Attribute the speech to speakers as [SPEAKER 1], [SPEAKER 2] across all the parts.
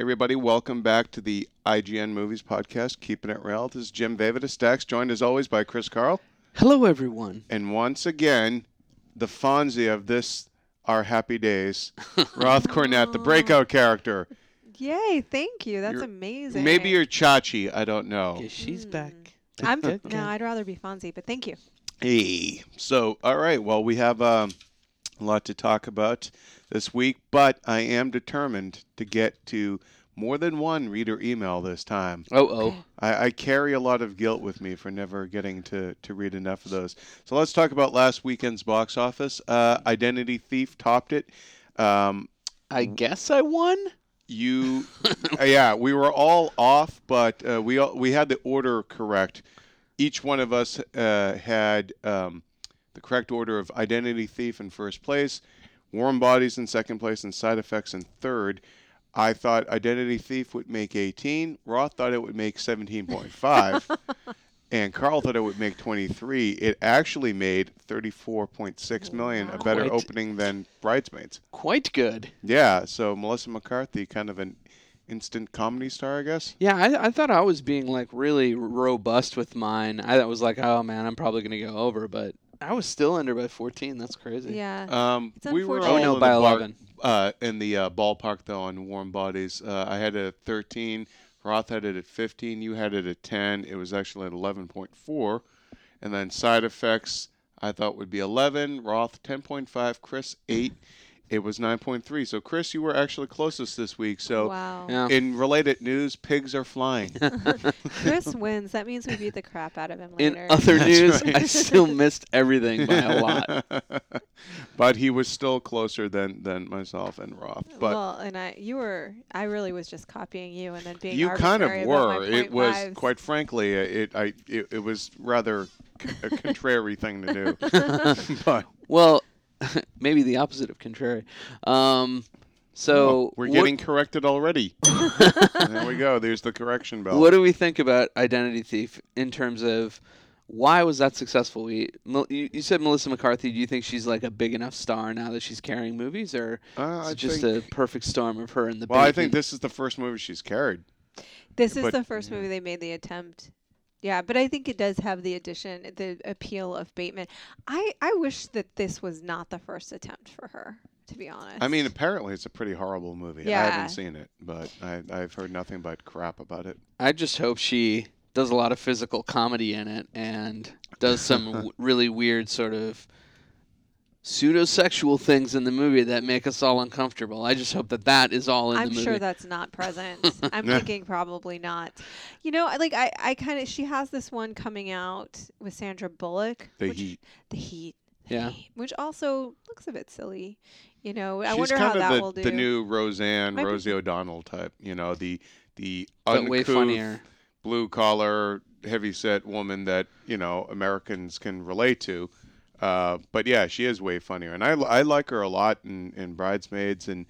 [SPEAKER 1] everybody, welcome back to the IGN Movies Podcast, Keepin' It Reel. This is Jim Vavitas Dax, joined as always by Chris Carle.
[SPEAKER 2] Hello, everyone.
[SPEAKER 1] And once again, the Fonzie of this, our happy days, Roth Cornet, the breakout character.
[SPEAKER 3] Yay! Thank you. That's
[SPEAKER 1] You're-
[SPEAKER 3] amazing.
[SPEAKER 1] Maybe you're Chachi, I don't know.
[SPEAKER 2] She's
[SPEAKER 3] Hmm.
[SPEAKER 2] back.
[SPEAKER 3] I'm
[SPEAKER 2] Good,
[SPEAKER 3] no. I'd rather be Fonzie, but thank you.
[SPEAKER 1] Hey. So, all right. Well, we have um, a lot to talk about this week, but I am determined to get to more than one reader email this time.
[SPEAKER 2] Oh, oh.
[SPEAKER 1] I, I carry a lot of guilt with me for never getting to, to read enough of those. So let's talk about last weekend's box office. Uh, Identity Thief topped it. Um,
[SPEAKER 2] I guess I won.
[SPEAKER 1] you, uh, yeah, we were all off, but uh, we all, we had the order correct. Each one of us uh, had um, the correct order of Identity Thief in first place, Warm Bodies in second place, and Side Effects in third. I thought Identity Thief would make 18. Roth thought it would make 17.5. and Carle thought it would make 23. It actually made 34.6 million, a better
[SPEAKER 2] Quite-
[SPEAKER 1] opening than Bridesmaids.
[SPEAKER 2] Quite good.
[SPEAKER 1] Yeah, so Melissa McCarthy, kind of an instant comedy star, I guess.
[SPEAKER 2] Yeah, I, I thought I was being like really robust with mine. I was like, oh man, I'm probably gonna go over, but I was still under by 14. That's crazy.
[SPEAKER 3] Yeah.
[SPEAKER 1] Um,
[SPEAKER 3] It's
[SPEAKER 1] we were
[SPEAKER 3] unfortunate.
[SPEAKER 1] all
[SPEAKER 2] Oh, no, by
[SPEAKER 1] the bar-
[SPEAKER 2] 11.
[SPEAKER 1] uh, in the uh, ballpark though on warm bodies. Uh, I had a 13. Roth had it at 15. You had it at 10. It was actually at 11.4. And then side effects I thought would be 11. Roth 10.5. Chris 8. It was 9.3. So Chris, you were actually closest this week. So
[SPEAKER 3] wow.
[SPEAKER 2] Yeah.
[SPEAKER 1] in related news, pigs are flying.
[SPEAKER 3] Chris wins. That means we beat the crap out of him
[SPEAKER 2] In other
[SPEAKER 1] That's
[SPEAKER 2] news,
[SPEAKER 1] right.
[SPEAKER 2] I still missed everything by a lot.
[SPEAKER 1] but he was still closer than than myself and Roth. But
[SPEAKER 3] well, and I, you were, I really was just copying you and then being
[SPEAKER 1] you kind of
[SPEAKER 3] arbitrary about my
[SPEAKER 1] were. It was
[SPEAKER 3] fives.
[SPEAKER 1] quite frankly, uh, it I it, it was rather c- a contrary thing to do. but
[SPEAKER 2] Well, maybe the opposite of contrary. Um, so
[SPEAKER 1] oh, we're
[SPEAKER 2] what-
[SPEAKER 1] getting corrected already. there we go. There's the correction bell.
[SPEAKER 2] What do we think about Identity Thief in terms of why was that successful? We, you, you said Melissa McCarthy. Do you think she's like a big enough star now that she's carrying movies, or
[SPEAKER 1] Uh,
[SPEAKER 2] is it just
[SPEAKER 1] think,
[SPEAKER 2] a perfect storm of her and the?
[SPEAKER 1] well, I think this is the first movie she's carried.
[SPEAKER 3] This is
[SPEAKER 1] but-
[SPEAKER 3] the first movie they made the attempt. Yeah, but I think it does have the addition, the appeal of Bateman. I, I wish that this was not the first attempt for her, to be honest.
[SPEAKER 1] I mean, apparently it's a pretty horrible movie.
[SPEAKER 3] Yeah.
[SPEAKER 1] I haven't seen it, but I, I've heard nothing but crap about it.
[SPEAKER 2] I just hope she does a lot of physical comedy in it and does some w- really weird sort of pseudo-sexual things in the movie that make us all uncomfortable. I just hope that that is all in
[SPEAKER 3] I'm
[SPEAKER 2] the movie.
[SPEAKER 3] I'm sure that's not present. I'm
[SPEAKER 1] Yeah.
[SPEAKER 3] thinking probably not. You know, like I, I kind of she has this one coming out with Sandra Bullock.
[SPEAKER 1] The
[SPEAKER 3] which,
[SPEAKER 1] Heat.
[SPEAKER 3] The Heat. The
[SPEAKER 2] Yeah.
[SPEAKER 3] Heat, which also looks a bit silly. You know, I wonder how that
[SPEAKER 1] the,
[SPEAKER 3] will do.
[SPEAKER 1] the new Roseanne,
[SPEAKER 3] Might be-
[SPEAKER 1] Rosie O'Donnell type. You know, the the
[SPEAKER 2] but
[SPEAKER 1] uncouth,
[SPEAKER 2] funnier.
[SPEAKER 1] blue collar, heavy set woman that you know Americans can relate to. Uh, but yeah, she is way funnier, and I, I like her a lot in, in Bridesmaids, and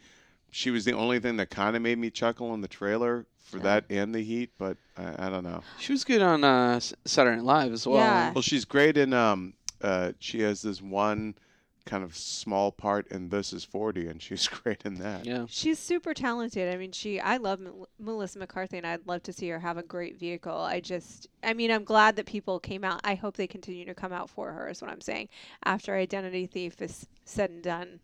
[SPEAKER 1] she was the only thing that kind of made me chuckle in the trailer for
[SPEAKER 2] Yeah.
[SPEAKER 1] that and the Heat. But I, I don't know.
[SPEAKER 2] She was good on uh, Saturday Night Live as well.
[SPEAKER 3] Yeah.
[SPEAKER 1] Well, she's great in um. Uh, she has this one kind of small part in This Is Forty, and she's great in that.
[SPEAKER 2] Yeah.
[SPEAKER 3] She's super talented. I mean, she. I love Mel- Melissa McCarthy, and I'd love to see her have a great vehicle. I just. I mean, I'm glad that people came out. I hope they continue to come out for her. Is what I'm saying. After Identity Thief is said and done,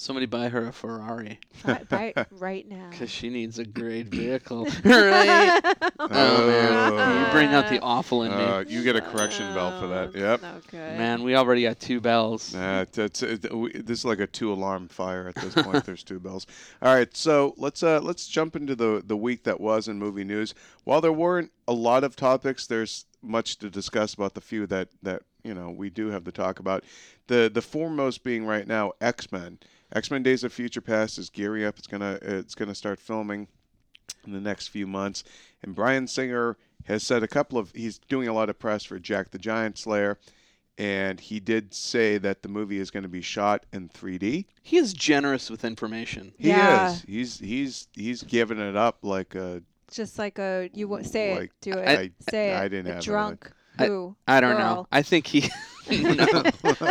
[SPEAKER 2] Somebody buy her a Ferrari
[SPEAKER 3] right, right, right now.
[SPEAKER 2] because she needs a great vehicle. right? Oh, man. You bring out the awful in me.
[SPEAKER 1] Uh, you get a correction bell for that.
[SPEAKER 3] Oh,
[SPEAKER 1] Yep.
[SPEAKER 3] No good.
[SPEAKER 2] Man, we already got two bells.
[SPEAKER 1] Nah, that's it, we- this is like a two alarm fire at this point. There's two bells. All right, so let's uh let's jump into the the week that was in movie news. While there weren't a lot of topics, there's much to discuss about the few that that you know we do have to talk about. The the foremost being right now X Men. X Men Days of Future Past is gearing up. It's gonna it's gonna start filming in the next few months. And Bryan Singer has said a couple of he's doing a lot of press for Jack the Giant Slayer and he did say that the movie is going to be shot in 3D.
[SPEAKER 2] He is generous with information.
[SPEAKER 1] He
[SPEAKER 3] Yeah.
[SPEAKER 1] is. He's he's he's giving it up like a
[SPEAKER 3] Just like a you wa- say
[SPEAKER 1] like
[SPEAKER 3] it, do it,
[SPEAKER 1] I,
[SPEAKER 3] say
[SPEAKER 1] I
[SPEAKER 3] it.
[SPEAKER 1] didn't
[SPEAKER 3] a
[SPEAKER 1] have
[SPEAKER 3] drunk
[SPEAKER 2] I-
[SPEAKER 3] who?
[SPEAKER 2] I don't know. I think he. no.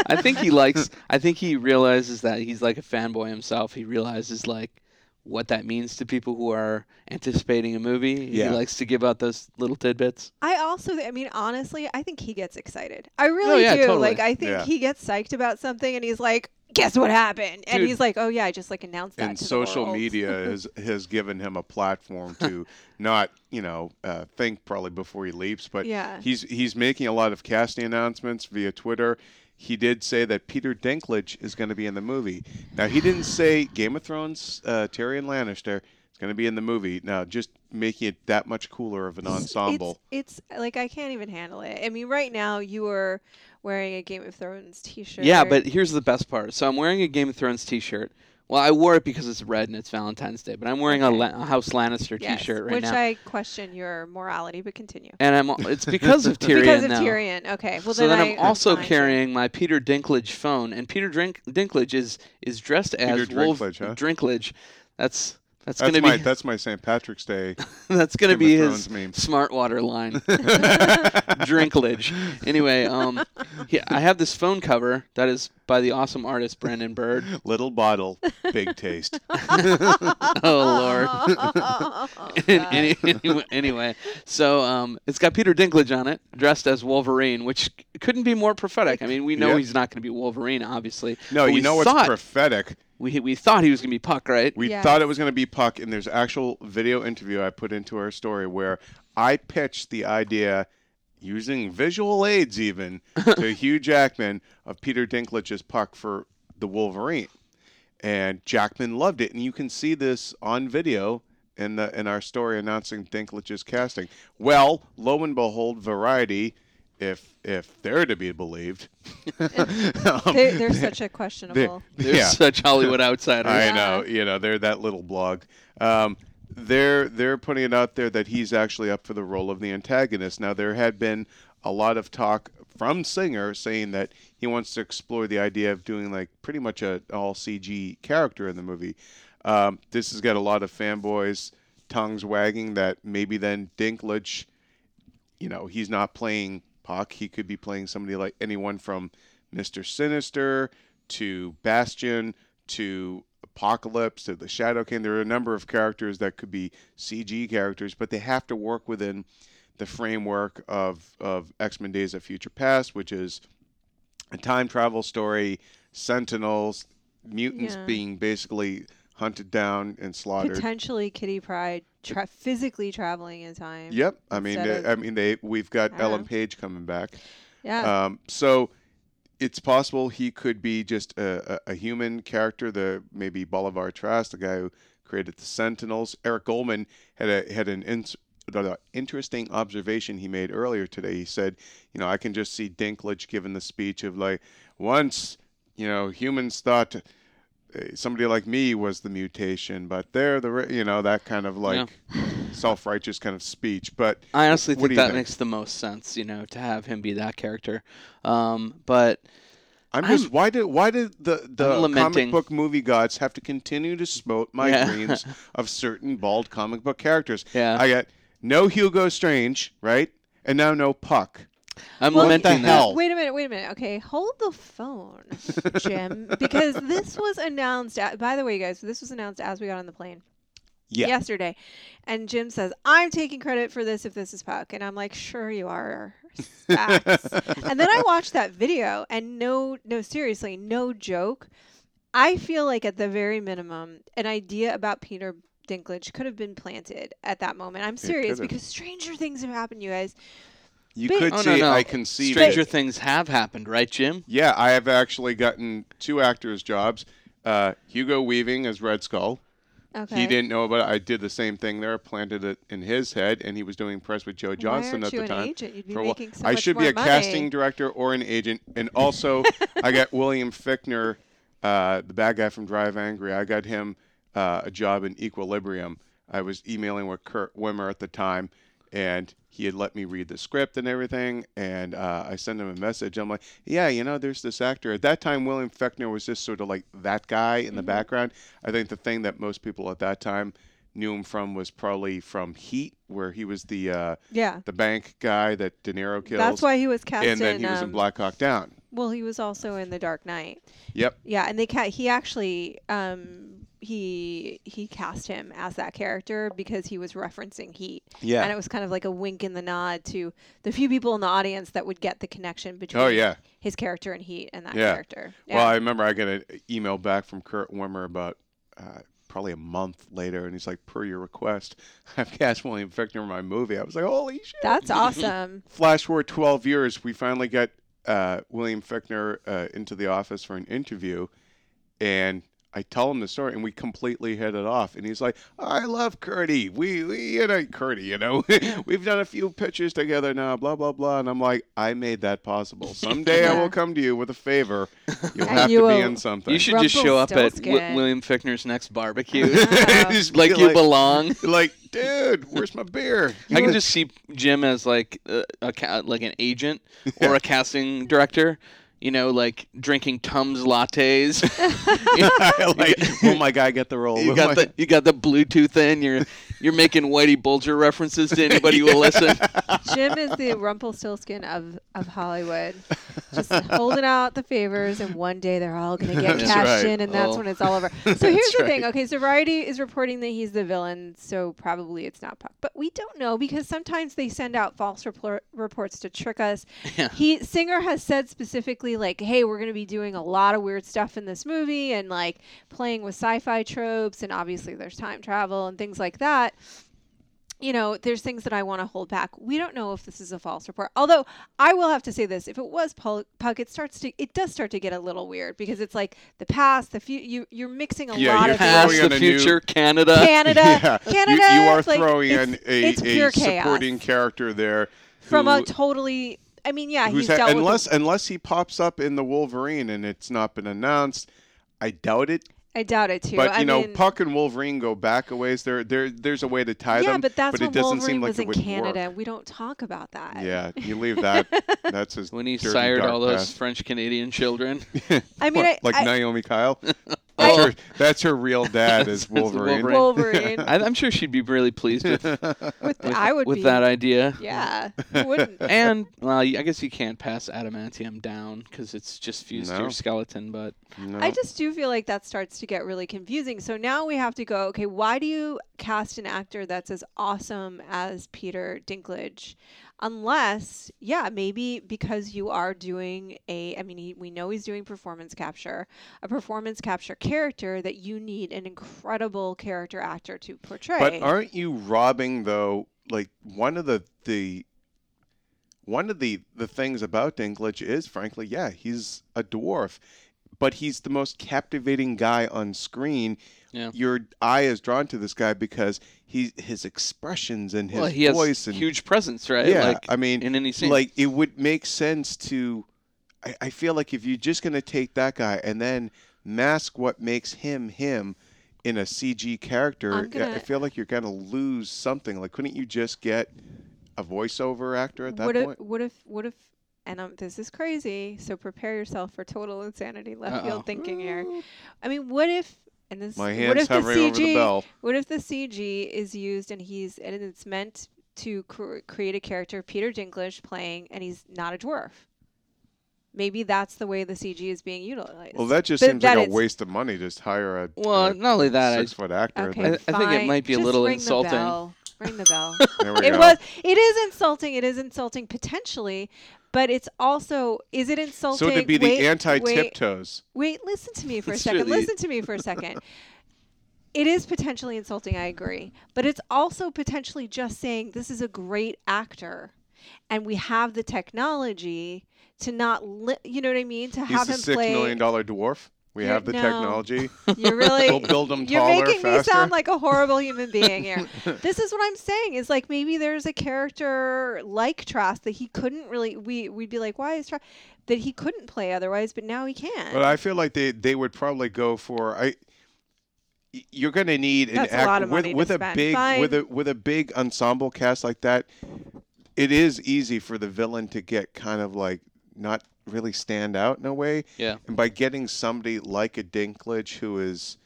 [SPEAKER 2] I think he likes. I think he realizes that he's like a fanboy himself. He realizes like what that means to people who are anticipating a movie.
[SPEAKER 1] Yeah.
[SPEAKER 2] He likes to give out those little tidbits.
[SPEAKER 3] I also, I mean, honestly, I think he gets excited. I oh, really
[SPEAKER 2] yeah,
[SPEAKER 3] do.
[SPEAKER 2] totally.
[SPEAKER 3] Like, I think
[SPEAKER 1] Yeah.
[SPEAKER 3] he gets psyched about something, and he's like, "Guess what happened?" And
[SPEAKER 1] Dude.
[SPEAKER 3] he's like, "Oh yeah, I just like announced that."
[SPEAKER 1] and social media has has given him a platform to not you know uh, think probably before he leaps, but
[SPEAKER 3] Yeah.
[SPEAKER 1] he's he's making a lot of casting announcements via Twitter. He did say that Peter Dinklage is going to be in the movie. Now he didn't say Game of Thrones uh, Tyrion Lannister is going to be in the movie. Now just making it that much cooler of an ensemble.
[SPEAKER 3] It's, it's like I can't even handle it. I mean, right now you are wearing a Game of Thrones T-shirt.
[SPEAKER 2] Yeah, but here's the best part. So I'm wearing a Game of Thrones T-shirt. Well, I wore it because it's red and it's Valentine's Day, but I'm wearing a, La- a House Lannister
[SPEAKER 3] Yes,
[SPEAKER 2] T-shirt right
[SPEAKER 3] which
[SPEAKER 2] now, Which
[SPEAKER 3] I question your morality, but continue.
[SPEAKER 2] and I'm. It's because of Tyrion
[SPEAKER 3] because of
[SPEAKER 2] now.
[SPEAKER 3] Tyrion. Okay. Well,
[SPEAKER 2] so
[SPEAKER 3] then,
[SPEAKER 2] then,
[SPEAKER 3] I,
[SPEAKER 2] I'm also
[SPEAKER 3] fine, sure.
[SPEAKER 2] carrying my Peter Dinklage phone, and Peter Drink- Dinklage is is dressed as
[SPEAKER 1] Peter
[SPEAKER 2] Wolf
[SPEAKER 1] Dinklage, huh?
[SPEAKER 2] Dinklage. That's that's,
[SPEAKER 1] That's
[SPEAKER 2] gonna
[SPEAKER 1] my
[SPEAKER 2] be
[SPEAKER 1] that's my St. Patrick's Day.
[SPEAKER 2] that's gonna
[SPEAKER 1] Game
[SPEAKER 2] be
[SPEAKER 1] Thrones
[SPEAKER 2] his
[SPEAKER 1] meme.
[SPEAKER 2] smart water line. Drinklage. Anyway, um, yeah, I have this phone cover that is by the awesome artist Brandon Bird.
[SPEAKER 1] Little bottle, big taste.
[SPEAKER 2] Oh Lord.
[SPEAKER 3] Oh, God.
[SPEAKER 2] Any, anyway, anyway, so um, it's got Peter Dinklage on it, dressed as Wolverine, which couldn't be more prophetic. I mean, we know
[SPEAKER 1] Yeah.
[SPEAKER 2] he's not going to be Wolverine, obviously.
[SPEAKER 1] No, you know what's
[SPEAKER 2] thought,
[SPEAKER 1] prophetic?
[SPEAKER 2] We we thought he was going to be Puck, right?
[SPEAKER 1] We
[SPEAKER 3] Yes.
[SPEAKER 1] thought it was going to be Puck, and there's actual video interview I put into our story where I pitched the idea, using visual aids even, to Hugh Jackman of Peter Dinklage's Puck for the Wolverine, and Jackman loved it, and you can see this on video in the in our story announcing Dinklage's casting. Well, lo and behold, Variety. If if they're to be believed, um,
[SPEAKER 3] They're, they're such a questionable.
[SPEAKER 2] They're
[SPEAKER 1] yeah.
[SPEAKER 2] such Hollywood outsiders.
[SPEAKER 1] I
[SPEAKER 3] Yeah.
[SPEAKER 1] know, you know, they're that little blog. Um, they're they're putting it out there that he's actually up for the role of the antagonist. Now there had been a lot of talk from Singer saying that he wants to explore the idea of doing like pretty much a all CG character in the movie. Um, this has got a lot of fanboys tongues wagging that maybe then Dinklage, you know, he's not playing Puck. He could be playing somebody like anyone from Mister Sinister to Bastion to Apocalypse to the Shadow King. There are a number of characters that could be CG characters, but they have to work within the framework of of X Men: Days of Future Past, which is a time travel story, Sentinels, mutants
[SPEAKER 3] Yeah.
[SPEAKER 1] being basically hunted down and slaughtered.
[SPEAKER 3] Potentially Kitty Pryde tra- physically traveling in time.
[SPEAKER 1] Yep, I mean, they-
[SPEAKER 3] of-
[SPEAKER 1] I mean, they we've got
[SPEAKER 3] don't
[SPEAKER 1] Ellen. Page coming back.
[SPEAKER 3] Yeah.
[SPEAKER 1] Um, so it's possible he could be just a, a, a human character, the maybe Bolivar Trask, the guy who created the Sentinels. Eric Goldman had a had an ins- interesting observation he made earlier today. He said, you know, I can just see Dinklage giving the speech of like, once, you know, humans thought somebody like me was the mutation, but they're the, you know, that kind of like self-righteous kind of speech. But
[SPEAKER 2] I honestly think that
[SPEAKER 1] think?
[SPEAKER 2] makes the most sense, you know, to have him be that character. Um, but
[SPEAKER 1] I'm just
[SPEAKER 2] I'm-
[SPEAKER 1] why did why did the the comic book movie gods have to continue to smote my
[SPEAKER 2] Yeah.
[SPEAKER 1] dreams of certain bald comic book characters?
[SPEAKER 2] yeah,
[SPEAKER 1] I got no Hugo Strange, right? And now no Puck.
[SPEAKER 2] I'm
[SPEAKER 3] Well,
[SPEAKER 2] lamenting that.
[SPEAKER 1] hell?
[SPEAKER 3] Wait a minute, wait a minute. Okay, hold the phone, Jim, because this was announced. At, by the way, you guys, this was announced as we got on the plane
[SPEAKER 1] Yeah.
[SPEAKER 3] yesterday, and Jim says, "I'm taking credit for this if this is Puck," and I'm like, "Sure you are." And then I watched that video, and no, no, seriously, no joke. I feel like at the very minimum, an idea about Peter Dinklage could have been planted at that moment. I'm serious because stranger things have happened, you guys.
[SPEAKER 1] You
[SPEAKER 3] But-
[SPEAKER 1] could
[SPEAKER 2] Oh, no,
[SPEAKER 1] see
[SPEAKER 2] no.
[SPEAKER 1] I can see
[SPEAKER 2] Stranger
[SPEAKER 1] that-
[SPEAKER 2] things have happened, right, Jim?
[SPEAKER 1] Yeah, I have actually gotten two actors jobs. Uh, Hugo Weaving as Red Skull.
[SPEAKER 3] Okay.
[SPEAKER 1] He didn't know about it. I did the same thing there, planted it in his head, and he was doing press with Joe Johnston
[SPEAKER 3] Why aren't
[SPEAKER 1] at
[SPEAKER 3] you
[SPEAKER 1] the
[SPEAKER 3] an
[SPEAKER 1] time.
[SPEAKER 3] agent? You'd be
[SPEAKER 1] a while.
[SPEAKER 3] making so
[SPEAKER 1] I
[SPEAKER 3] much
[SPEAKER 1] should
[SPEAKER 3] more
[SPEAKER 1] be a
[SPEAKER 3] money.
[SPEAKER 1] casting director or an agent. And also, I got William Fichtner, uh, the bad guy from Drive Angry. I got him uh, a job in Equilibrium. I was emailing with Kurt Wimmer at the time, and he had let me read the script and everything. And uh, I sent him a message. I'm like, yeah, you know, there's this actor. At that time, William Fichtner was just sort of like that guy in the
[SPEAKER 3] Mm-hmm.
[SPEAKER 1] background. I think the thing that most people at that time knew him from was probably from Heat, where he was the uh,
[SPEAKER 3] Yeah.
[SPEAKER 1] the bank guy that De Niro kills.
[SPEAKER 3] That's why he was cast
[SPEAKER 1] and then
[SPEAKER 3] in.
[SPEAKER 1] he was in
[SPEAKER 3] um,
[SPEAKER 1] Black Hawk Down.
[SPEAKER 3] Well, he was also in The Dark Knight.
[SPEAKER 1] Yep.
[SPEAKER 3] Yeah, and they ca- he actually um he he cast him as that character because he was referencing Heat,
[SPEAKER 1] Yeah.
[SPEAKER 3] and it was kind of like a wink and the nod to the few people in the audience that would get the connection between
[SPEAKER 1] oh yeah.
[SPEAKER 3] his character and Heat and that
[SPEAKER 1] Yeah.
[SPEAKER 3] character.
[SPEAKER 1] Well, I remember I got an email back from Kurt Wimmer about uh, probably a month later, and he's like, "Per your request, I've cast William Fichtner in my movie." I was like, "Holy shit!"
[SPEAKER 3] That's awesome.
[SPEAKER 1] Flash forward 12 years, we finally got uh, William Fichtner uh, into the office for an interview, and I tell him the story, and we completely hit it off. And he's like, "I love Curdy. We, we you know, Curdy, you know, we've done a few pictures together now, blah blah blah." And I'm like, "I made that possible. Someday I will come to you with a favor. You'll
[SPEAKER 3] And
[SPEAKER 1] have
[SPEAKER 3] you
[SPEAKER 1] to be in something."
[SPEAKER 2] You should just show up at Wi-
[SPEAKER 3] Rumpelstiltskin.
[SPEAKER 2] William Fichtner's next barbecue,
[SPEAKER 3] Wow.
[SPEAKER 1] Just be
[SPEAKER 2] like you belong.
[SPEAKER 1] like, dude, where's my beer?
[SPEAKER 2] I can just see Jim as like a, a ca- like an agent or a casting director. You know, like drinking Tums lattes.
[SPEAKER 1] like, will my guy get the role?
[SPEAKER 2] you got the you got the Bluetooth in. You're you're making Whitey Bulger references to anybody who will listen.
[SPEAKER 3] Jim is the Rumpelstiltskin of, of Hollywood, just holding out the favors, and one day they're all going to get
[SPEAKER 1] That's
[SPEAKER 3] cashed
[SPEAKER 1] right.
[SPEAKER 3] in, and that's
[SPEAKER 2] Oh.
[SPEAKER 3] when it's all over. So here's the thing. Okay, so Variety is reporting that he's the villain, so probably it's not Puck, but we don't know because sometimes they send out false report, reports to trick us.
[SPEAKER 2] Yeah.
[SPEAKER 3] He Singer has said specifically like, "Hey, we're going to be doing a lot of weird stuff in this movie, and like playing with sci-fi tropes, and obviously there's time travel and things like that." You know, there's things that I want to hold back. We don't know if this is a false report. Although I will have to say this: if it was Puck, Puck, it starts to it does start to get a little weird because it's like the past, the future. You you're mixing a
[SPEAKER 1] Yeah,
[SPEAKER 3] lot
[SPEAKER 1] you're
[SPEAKER 3] of
[SPEAKER 2] Past,
[SPEAKER 1] throwing
[SPEAKER 2] the
[SPEAKER 1] a new-
[SPEAKER 2] future, Canada.
[SPEAKER 3] Canada,
[SPEAKER 1] Yeah.
[SPEAKER 3] Canada.
[SPEAKER 1] You, you are
[SPEAKER 3] like,
[SPEAKER 1] throwing in a,
[SPEAKER 3] it's pure
[SPEAKER 1] a
[SPEAKER 3] chaos.
[SPEAKER 1] supporting character there
[SPEAKER 3] from a totally. I mean, yeah,
[SPEAKER 1] who's
[SPEAKER 3] he's
[SPEAKER 1] ha- unless
[SPEAKER 3] with.
[SPEAKER 1] unless he pops up in the Wolverine and it's not been announced. I doubt it,
[SPEAKER 3] I doubt it too.
[SPEAKER 1] but
[SPEAKER 3] I
[SPEAKER 1] you know,
[SPEAKER 3] mean,
[SPEAKER 1] Puck and Wolverine go back a ways. There, there, there's a way to tie
[SPEAKER 3] yeah,
[SPEAKER 1] them.
[SPEAKER 3] but that's
[SPEAKER 1] but
[SPEAKER 3] when
[SPEAKER 1] it doesn't
[SPEAKER 3] Wolverine
[SPEAKER 1] seem like
[SPEAKER 3] was in Canada.
[SPEAKER 1] work.
[SPEAKER 3] We don't talk about that.
[SPEAKER 1] Yeah, you leave that. That's his.
[SPEAKER 2] When he
[SPEAKER 1] dirty,
[SPEAKER 2] sired
[SPEAKER 1] dark
[SPEAKER 2] all those
[SPEAKER 1] past.
[SPEAKER 2] French Canadian children.
[SPEAKER 3] I mean,
[SPEAKER 1] What,
[SPEAKER 3] I,
[SPEAKER 1] like
[SPEAKER 3] I,
[SPEAKER 1] Naomi Kyle.
[SPEAKER 3] I-
[SPEAKER 1] That's oh. her, that's her real dad is Wolverine.
[SPEAKER 2] Wolverine.
[SPEAKER 3] Wolverine.
[SPEAKER 2] I, I'm sure she'd be really pleased with, with,
[SPEAKER 3] with, I would
[SPEAKER 2] with
[SPEAKER 3] be.
[SPEAKER 2] that idea.
[SPEAKER 3] Yeah, wouldn't?
[SPEAKER 2] And well, I guess you can't pass adamantium down because it's just fused to your skeleton. But
[SPEAKER 1] No.
[SPEAKER 3] I just do feel like that starts to get really confusing. So now we have to go, okay, why do you cast an actor that's as awesome as Peter Dinklage? Unless, yeah, maybe because you are doing a, I mean, he, we know he's doing performance capture, a performance capture character that you need an incredible character actor to portray.
[SPEAKER 1] But aren't you robbing though? Like one of the the one of the the things about Dinklage is, frankly, yeah, he's a dwarf, but he's the most captivating guy on screen.
[SPEAKER 2] Yeah.
[SPEAKER 1] Your eye is drawn to this guy because he his expressions and his
[SPEAKER 2] well, he has
[SPEAKER 1] voice and
[SPEAKER 2] huge presence, right?
[SPEAKER 1] yeah,
[SPEAKER 2] Like
[SPEAKER 1] I mean,
[SPEAKER 2] in any scene.
[SPEAKER 1] like it would make sense to. I, I feel like if you're just gonna take that guy and then mask what makes him him in a CG character,
[SPEAKER 3] I'm
[SPEAKER 1] I- I feel like you're gonna lose something. Like, couldn't you just get a voiceover actor at that
[SPEAKER 3] what
[SPEAKER 1] point?
[SPEAKER 3] if, what if, what if, and um, this is crazy, so prepare yourself for total insanity, left
[SPEAKER 2] Uh-oh.
[SPEAKER 3] field thinking here. I mean, what if, and this,
[SPEAKER 1] My
[SPEAKER 3] what
[SPEAKER 1] hands
[SPEAKER 3] if the CG,
[SPEAKER 1] over the bell.
[SPEAKER 3] What if the CG is used and he's and it's meant to cr- create a character, Peter Dinklage playing, and he's not a dwarf? Maybe that's the way the CG is being utilized.
[SPEAKER 1] Well, that just
[SPEAKER 3] But
[SPEAKER 1] seems
[SPEAKER 3] that
[SPEAKER 1] like a waste of money. Just hire a
[SPEAKER 2] well, not only that, I,
[SPEAKER 1] six foot actor.
[SPEAKER 3] okay,
[SPEAKER 2] I- I think it
[SPEAKER 3] fine.
[SPEAKER 2] might be a
[SPEAKER 3] Just
[SPEAKER 2] little
[SPEAKER 3] ring
[SPEAKER 2] insulting.
[SPEAKER 3] The bell. Ring the bell.
[SPEAKER 1] There we
[SPEAKER 3] it
[SPEAKER 1] go.
[SPEAKER 3] was. It is insulting. It is insulting potentially, but it's also. Is it insulting?
[SPEAKER 1] so to be
[SPEAKER 3] wait,
[SPEAKER 1] the anti tiptoes.
[SPEAKER 3] Wait, listen to me for a second.
[SPEAKER 2] really-
[SPEAKER 3] Listen to me for a second. It is potentially insulting, I agree. But it's also potentially just saying this is a great actor and we have the technology to not li- you know what I mean? To
[SPEAKER 1] He's
[SPEAKER 3] have
[SPEAKER 1] the
[SPEAKER 3] him
[SPEAKER 1] six
[SPEAKER 3] play
[SPEAKER 1] million dollar dwarf. We
[SPEAKER 3] You're-
[SPEAKER 1] have the
[SPEAKER 3] no.
[SPEAKER 1] technology.
[SPEAKER 3] You're really
[SPEAKER 1] We'll build 'em
[SPEAKER 3] You're making me sound like a horrible human being here. this is what I'm saying is like maybe there's a character like Trask that he couldn't really we we'd be like why is Trask that he couldn't play otherwise but now he can.
[SPEAKER 1] But I feel like they, they would probably go for I. You're going to need an
[SPEAKER 3] That's a
[SPEAKER 1] act with, with a big
[SPEAKER 3] Fine.
[SPEAKER 1] with a with a big ensemble cast like that. It is easy for the villain to get kind of like not really stand out in a way.
[SPEAKER 2] Yeah.
[SPEAKER 1] And by getting somebody like a Dinklage who is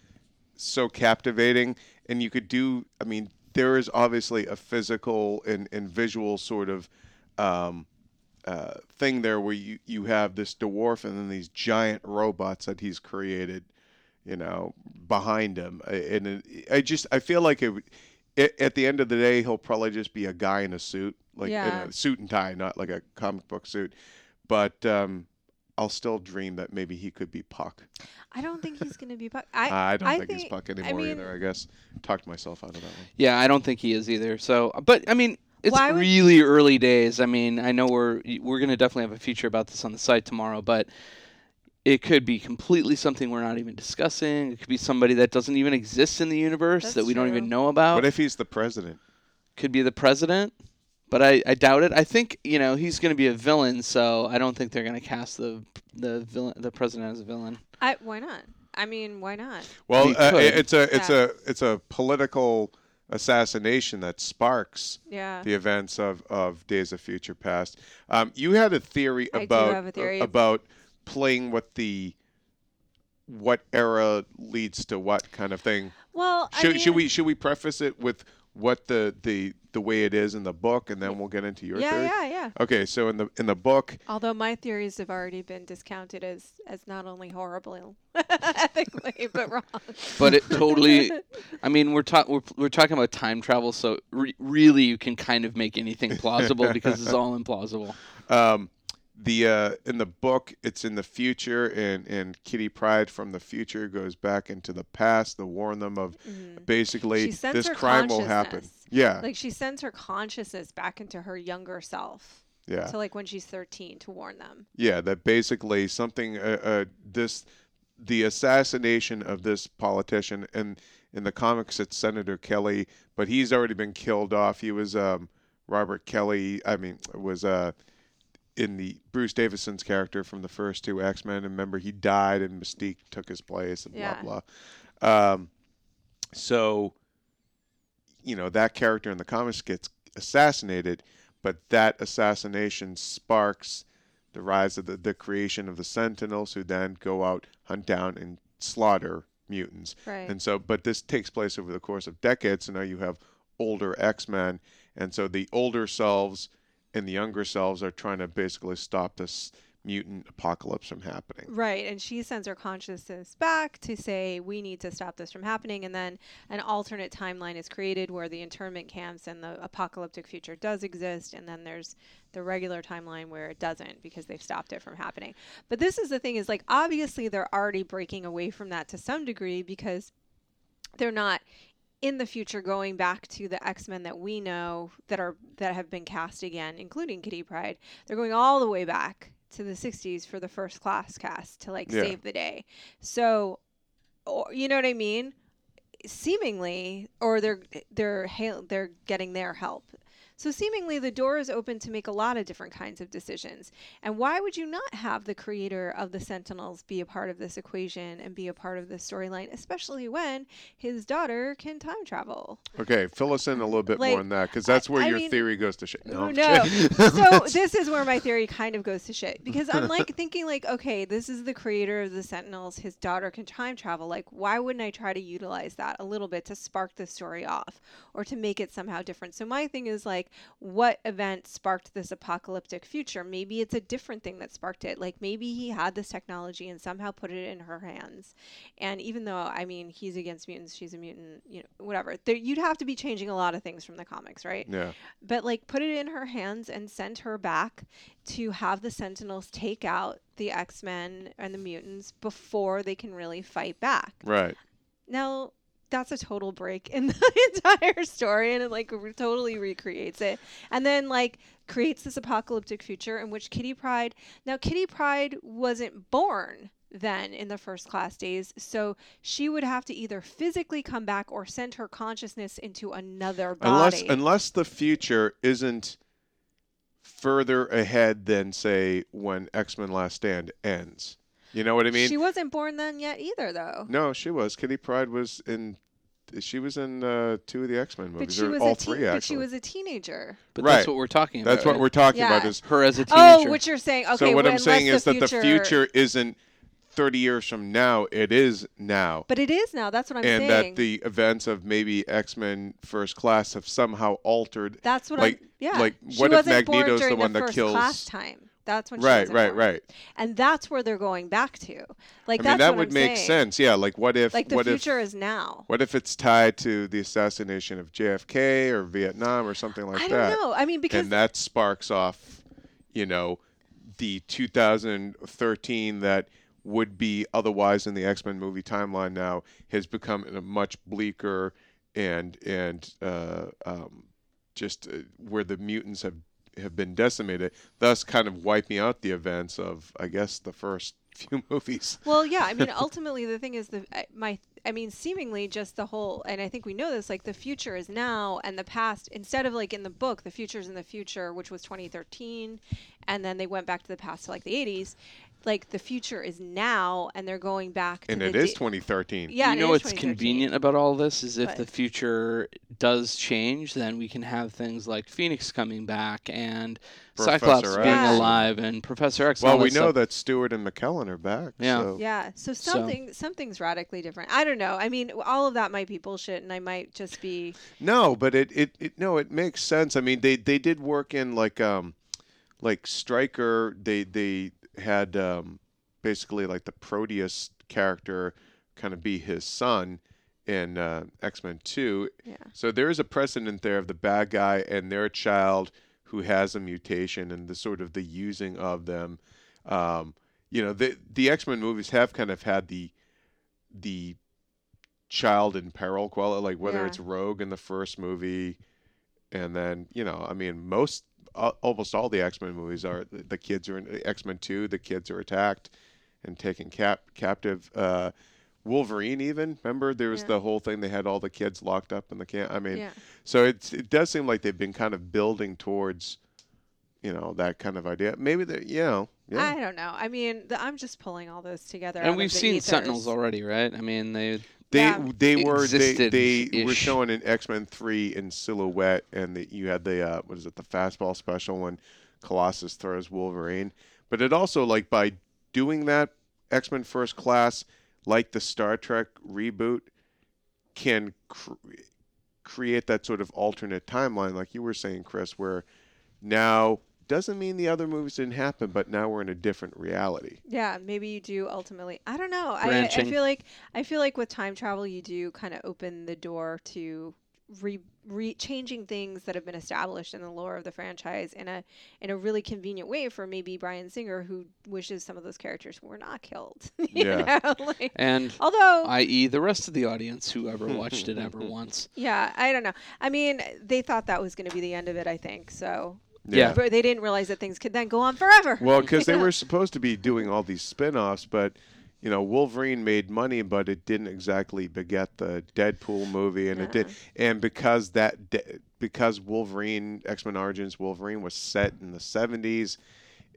[SPEAKER 1] so captivating, and you could do, I mean, there is obviously a physical and, and visual sort of um, uh, thing there where you, you have this dwarf and then these giant robots that he's created. you know, behind him. And it, I just I feel like it, would- a- at the end of the day, he'll probably just be a guy in a suit, like
[SPEAKER 3] Yeah.
[SPEAKER 1] in a suit and tie, not like a comic book suit. But um, I'll still dream that maybe he could be Puck.
[SPEAKER 3] I don't think he's gonna be. Puck. I
[SPEAKER 1] I, don't
[SPEAKER 3] I
[SPEAKER 1] think, he's
[SPEAKER 3] think-
[SPEAKER 1] Puck
[SPEAKER 3] I
[SPEAKER 1] anymore
[SPEAKER 3] mean-
[SPEAKER 1] either. I guess talked myself out of that one.
[SPEAKER 2] Yeah, I don't think he is either. So, but I mean, it's
[SPEAKER 3] Why would-
[SPEAKER 2] really early days. I mean, I know we're we're gonna definitely have a feature about this on the site tomorrow, but it could be completely something we're not even discussing. It could be somebody that doesn't even exist in the universe
[SPEAKER 3] That's
[SPEAKER 2] that we don't even know about.
[SPEAKER 1] What if he's the president?
[SPEAKER 2] could be the president, but I, I doubt it. I think you know he's going to be a villain, so I don't think they're going to cast the the villain the president as a villain.
[SPEAKER 3] I why not? I mean, why not?
[SPEAKER 1] Well, uh, it's a it's
[SPEAKER 3] Yeah.
[SPEAKER 1] a it's a political assassination that sparks
[SPEAKER 3] Yeah.
[SPEAKER 1] the events of, of Days of Future Past. Um, you had a theory
[SPEAKER 3] I
[SPEAKER 1] about
[SPEAKER 3] a theory of-
[SPEAKER 1] about playing what the what era leads to what kind of thing.
[SPEAKER 3] Well, I mean,
[SPEAKER 1] should we should we preface it with what the, the the way it is in the book, and then we'll get into your
[SPEAKER 3] Yeah,
[SPEAKER 1] theory.
[SPEAKER 3] yeah, yeah.
[SPEAKER 1] Okay, so in the in the book,
[SPEAKER 3] Although my theories have already been discounted as as not only horrible ethically, but wrong.
[SPEAKER 2] But it totally. I mean, we're talking we're, we're talking about time travel, so re- really you can kind of make anything plausible because it's all implausible.
[SPEAKER 1] Um, the uh, in the book, it's in the future, and and Kitty Pryde from the future goes back into the past to warn them of basically
[SPEAKER 3] She sends
[SPEAKER 1] this crime will happen. Yeah,
[SPEAKER 3] Like she sends her consciousness back into her younger self.
[SPEAKER 1] yeah,
[SPEAKER 3] So like when she's 13 to warn them.
[SPEAKER 1] yeah. That basically something. Uh, uh, this the assassination of this politician, and in the comics, it's Senator Kelly, but he's already been killed off. He was um, Robert Kelly. I mean, was uh, in the Bruce Davison's character from the first two X Men. Remember, he died, and Mystique took his place, and
[SPEAKER 3] Yeah.
[SPEAKER 1] blah blah. Um, so, you know, that character in the comics gets assassinated, but that assassination sparks the rise of the, the creation of the Sentinels, who then go out, hunt down, and slaughter mutants.
[SPEAKER 3] Right.
[SPEAKER 1] And so, but this takes place over the course of decades. So now you have older X Men, and so the older selves and the younger selves are trying to basically stop this mutant apocalypse from happening.
[SPEAKER 3] Right, and she sends her consciousness back to say we need to stop this from happening, and then an alternate timeline is created where the internment camps and the apocalyptic future does exist, and then there's the regular timeline where it doesn't because they've stopped it from happening. But this is the thing: is like obviously they're already breaking away from that to some degree because they're not in the future going back to the X-Men that we know that are that have been cast again, including Kitty Pryde. They're going all the way back to the 60s for the first class cast to like
[SPEAKER 1] Yeah.
[SPEAKER 3] save the day. So or, you know what I mean? Seemingly or they're they're they're getting their help. So seemingly the door is open to make a lot of different kinds of decisions. And why would you not have the creator of the Sentinels be a part of this equation and be a part of this storyline, especially when his daughter can time travel?
[SPEAKER 1] Okay, fill us in a little bit
[SPEAKER 3] Like,
[SPEAKER 1] more on that because that's where
[SPEAKER 3] I
[SPEAKER 1] your
[SPEAKER 3] mean-
[SPEAKER 1] theory goes to shit.
[SPEAKER 3] No, no. so this is where my theory kind of goes to shit because I'm like thinking like, okay, this is the creator of the Sentinels. His daughter can time travel. Like, why wouldn't I try to utilize that a little bit to spark the story off or to make it somehow different? So my thing is like, what event sparked this apocalyptic future? Maybe it's a different thing that sparked it. Like maybe he had this technology and somehow put it in her hands. And even though I mean he's against mutants, she's a mutant, you know, whatever. There, you'd have to be changing a lot of things from the comics, right?
[SPEAKER 1] yeah,
[SPEAKER 3] but like put it in her hands and send her back to have the sentinels take out the x-men and the mutants before they can really fight back
[SPEAKER 1] right.
[SPEAKER 3] now that's a total break in the entire story and it like re- totally recreates it and then like creates this apocalyptic future in which kitty pryde now kitty pryde wasn't born then in the first class days so she would have to either physically come back or send her consciousness into another body
[SPEAKER 1] Unless unless the future isn't further ahead than say when X Men Last Stand ends. You know what I mean?
[SPEAKER 3] she wasn't born then yet either, though.
[SPEAKER 1] no, she was. Kitty Pryde was in. She was in uh, two of the X Men
[SPEAKER 3] But
[SPEAKER 1] movies,
[SPEAKER 3] she
[SPEAKER 1] or
[SPEAKER 3] was
[SPEAKER 1] all
[SPEAKER 3] a teen,
[SPEAKER 1] three
[SPEAKER 3] but
[SPEAKER 1] actually.
[SPEAKER 3] she was a teenager.
[SPEAKER 2] But
[SPEAKER 1] Right.
[SPEAKER 2] that's what we're talking about.
[SPEAKER 1] That's what
[SPEAKER 2] right?
[SPEAKER 1] we're talking about.
[SPEAKER 3] Yeah.
[SPEAKER 1] Is
[SPEAKER 2] her as a teenager.
[SPEAKER 3] Oh,
[SPEAKER 2] teenager.
[SPEAKER 3] what you're saying? Okay.
[SPEAKER 1] so what
[SPEAKER 3] well,
[SPEAKER 1] I'm saying
[SPEAKER 3] unless
[SPEAKER 1] is that the
[SPEAKER 3] future-
[SPEAKER 1] future isn't 30 years from now. It is now.
[SPEAKER 3] But it is now. That's what I'm
[SPEAKER 1] and
[SPEAKER 3] saying.
[SPEAKER 1] And that the events of maybe X Men First Class have somehow altered.
[SPEAKER 3] That's what
[SPEAKER 1] like-
[SPEAKER 3] I'm. Yeah.
[SPEAKER 1] like,
[SPEAKER 3] she
[SPEAKER 1] what if
[SPEAKER 3] wasn't born
[SPEAKER 1] Magneto's the
[SPEAKER 3] during
[SPEAKER 1] one that
[SPEAKER 3] first
[SPEAKER 1] kills-
[SPEAKER 3] class time. That's when
[SPEAKER 1] Right, right, right.
[SPEAKER 3] And that's where they're going back to. Like
[SPEAKER 1] I mean, that would
[SPEAKER 3] I'm
[SPEAKER 1] make
[SPEAKER 3] saying.
[SPEAKER 1] sense. Yeah, like what if
[SPEAKER 3] Like the
[SPEAKER 1] what
[SPEAKER 3] future
[SPEAKER 1] if
[SPEAKER 3] is now.
[SPEAKER 1] what if it's tied to the assassination of JFK or Vietnam or something like
[SPEAKER 3] I
[SPEAKER 1] that?
[SPEAKER 3] don't know. I mean, because
[SPEAKER 1] and that sparks off, you know, the 2013 that would be otherwise in the X-Men movie timeline now has become a much bleaker and and uh, um, just uh, where the mutants have have been decimated, thus kind of wiping out the events of I guess the first few movies.
[SPEAKER 3] Well, yeah. I mean, ultimately, the thing is, the my, I mean, seemingly just the whole, and I think we know this. Like the future is now, and the past. Instead of like in the book, the future is in the future, which was 2013, and then they went back to the past to like the 80s. Like the future is now, and they're going back. To
[SPEAKER 1] And
[SPEAKER 3] the
[SPEAKER 1] it is 2013.
[SPEAKER 3] Yeah,
[SPEAKER 2] you know what's convenient about all this is if
[SPEAKER 3] What?
[SPEAKER 2] the future does change, then we can have things like Phoenix coming back and
[SPEAKER 1] Professor
[SPEAKER 2] Cyclops
[SPEAKER 1] X.
[SPEAKER 2] being
[SPEAKER 3] Yeah.
[SPEAKER 2] alive and Professor X.
[SPEAKER 1] Well, we know
[SPEAKER 2] stuff.
[SPEAKER 1] that Stewart and McKellen are back.
[SPEAKER 2] Yeah.
[SPEAKER 1] So.
[SPEAKER 3] Yeah, so
[SPEAKER 2] So-
[SPEAKER 3] something something's radically different. I don't know. I mean, all of that might be bullshit, and I might just be.
[SPEAKER 1] No, but it, it, it no, it makes sense. I mean, they they did work in like um like Stryker. They they had um basically like the Proteus character kind of be his son in uh, X Men Two.
[SPEAKER 3] Yeah.
[SPEAKER 1] So there is a precedent there of the bad guy and their child who has a mutation and the sort of the using of them. Um, you know, the the X Men movies have kind of had the the child in peril quality, like whether
[SPEAKER 3] Yeah.
[SPEAKER 1] it's Rogue in the first movie, and then you know, I mean, most uh, almost all the X Men movies are the, the kids are in X Men Two. The kids are attacked and taken cap captive. Uh, Wolverine, even remember there was
[SPEAKER 3] Yeah.
[SPEAKER 1] the whole thing. They had all the kids locked up in the camp. I mean,
[SPEAKER 3] Yeah.
[SPEAKER 1] so it's it does seem like they've been kind of building towards, you know, that kind of idea. Maybe they, you know, yeah.
[SPEAKER 3] I don't know. I mean, the, I'm just pulling all this together.
[SPEAKER 2] and
[SPEAKER 3] of
[SPEAKER 2] we've
[SPEAKER 3] the
[SPEAKER 2] seen
[SPEAKER 3] ethers.
[SPEAKER 2] Sentinels already, right? I mean, they
[SPEAKER 1] They
[SPEAKER 3] Yeah.
[SPEAKER 1] they were they, they were showing in X Men three in silhouette, and the, you had the uh, what is it the fastball special when Colossus throws Wolverine. But it also like by doing that, X Men First Class, like the Star Trek reboot, can cr- create that sort of alternate timeline, like you were saying, Chris, where now doesn't mean the other movies didn't happen, but now we're in a different reality.
[SPEAKER 3] Yeah, maybe you do ultimately. I don't know. I, I feel like I feel like with time travel, you do kind of open the door to re, re changing things that have been established in the lore of the franchise in a in a really convenient way for maybe Bryan Singer, who wishes some of those characters were not killed.
[SPEAKER 1] Yeah.
[SPEAKER 3] like-
[SPEAKER 2] and
[SPEAKER 3] although
[SPEAKER 2] i.e. the rest of the audience who ever watched it ever once.
[SPEAKER 3] Yeah, I don't know. I mean, they thought that was going to be the end of it. I think so.
[SPEAKER 2] Yeah.
[SPEAKER 3] But they didn't realize that things could then go on forever.
[SPEAKER 1] Well, because they were supposed to be doing all these spin-offs, but you know, Wolverine made money, but it didn't exactly beget the Deadpool movie, and it did. And because that, de- because Wolverine X Men Origins Wolverine was set in the '70s,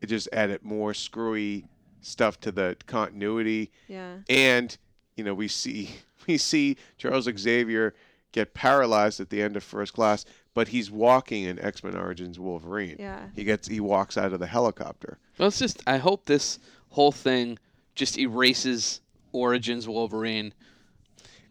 [SPEAKER 1] it just added more screwy stuff to the continuity.
[SPEAKER 3] Yeah.
[SPEAKER 1] And you know, we see we see Charles Xavier get paralyzed at the end of First Class, but he's walking in X Men Origins Wolverine.
[SPEAKER 3] Yeah.
[SPEAKER 1] He gets he walks out of the helicopter.
[SPEAKER 2] Well, it's just I hope this whole thing just erases Origins Wolverine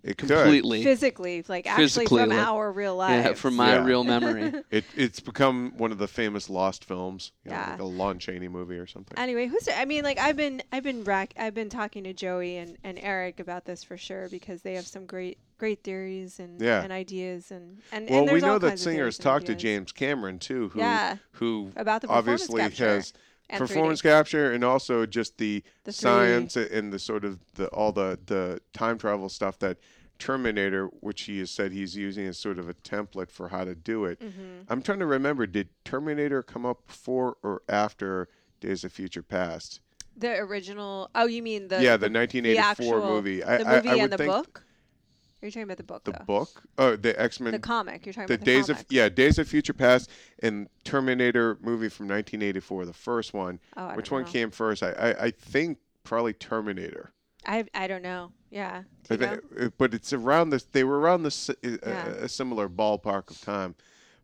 [SPEAKER 1] It could.
[SPEAKER 2] completely.
[SPEAKER 3] Physically, like actually
[SPEAKER 2] Physically,
[SPEAKER 3] from
[SPEAKER 2] like-
[SPEAKER 3] our real life.
[SPEAKER 2] Yeah, from my
[SPEAKER 1] Yeah.
[SPEAKER 2] real memory.
[SPEAKER 1] It it's become one of the famous lost films. you know,
[SPEAKER 3] Yeah.
[SPEAKER 1] like a Lon Chaney movie or something.
[SPEAKER 3] Anyway, who's I mean, like I've been I've been rack I've been talking to Joey and, and Eric about this for sure because they have some great great theories and,
[SPEAKER 1] Yeah.
[SPEAKER 3] and ideas and and,
[SPEAKER 1] well,
[SPEAKER 3] and
[SPEAKER 1] we
[SPEAKER 3] there's all
[SPEAKER 1] know that
[SPEAKER 3] kinds of
[SPEAKER 1] singers
[SPEAKER 3] theories
[SPEAKER 1] talked to James Cameron too, who
[SPEAKER 3] Yeah.
[SPEAKER 1] who
[SPEAKER 3] about the performance
[SPEAKER 1] obviously
[SPEAKER 3] capture
[SPEAKER 1] has
[SPEAKER 3] and 3D.
[SPEAKER 1] performance capture and also just the,
[SPEAKER 3] The 3D.
[SPEAKER 1] science and the sort of the all the the time travel stuff that Terminator, which he has said he's using as sort of a template for how to do it.
[SPEAKER 3] Mhm.
[SPEAKER 1] I'm trying to remember, did Terminator come up before or after Days of Future Past?
[SPEAKER 3] The original. Oh, you mean the
[SPEAKER 1] yeah, the 1984
[SPEAKER 3] actual-
[SPEAKER 1] movie. I,
[SPEAKER 3] the
[SPEAKER 1] I-
[SPEAKER 3] movie
[SPEAKER 1] I would
[SPEAKER 3] and the
[SPEAKER 1] think
[SPEAKER 3] book? Are you talking about the book?
[SPEAKER 1] the
[SPEAKER 3] though?
[SPEAKER 1] book, oh, the X Men,
[SPEAKER 3] The comic. You're talking
[SPEAKER 1] the
[SPEAKER 3] about the
[SPEAKER 1] Days of yeah, Days of Future Past and Terminator movie from 1984, the first one.
[SPEAKER 3] Oh, I
[SPEAKER 1] Which one
[SPEAKER 3] know.
[SPEAKER 1] came first? I, I I think probably Terminator.
[SPEAKER 3] I I don't know. Yeah. Do
[SPEAKER 1] thi- uh, but it's around this. They were around this uh,
[SPEAKER 3] Yeah.
[SPEAKER 1] a similar ballpark of time.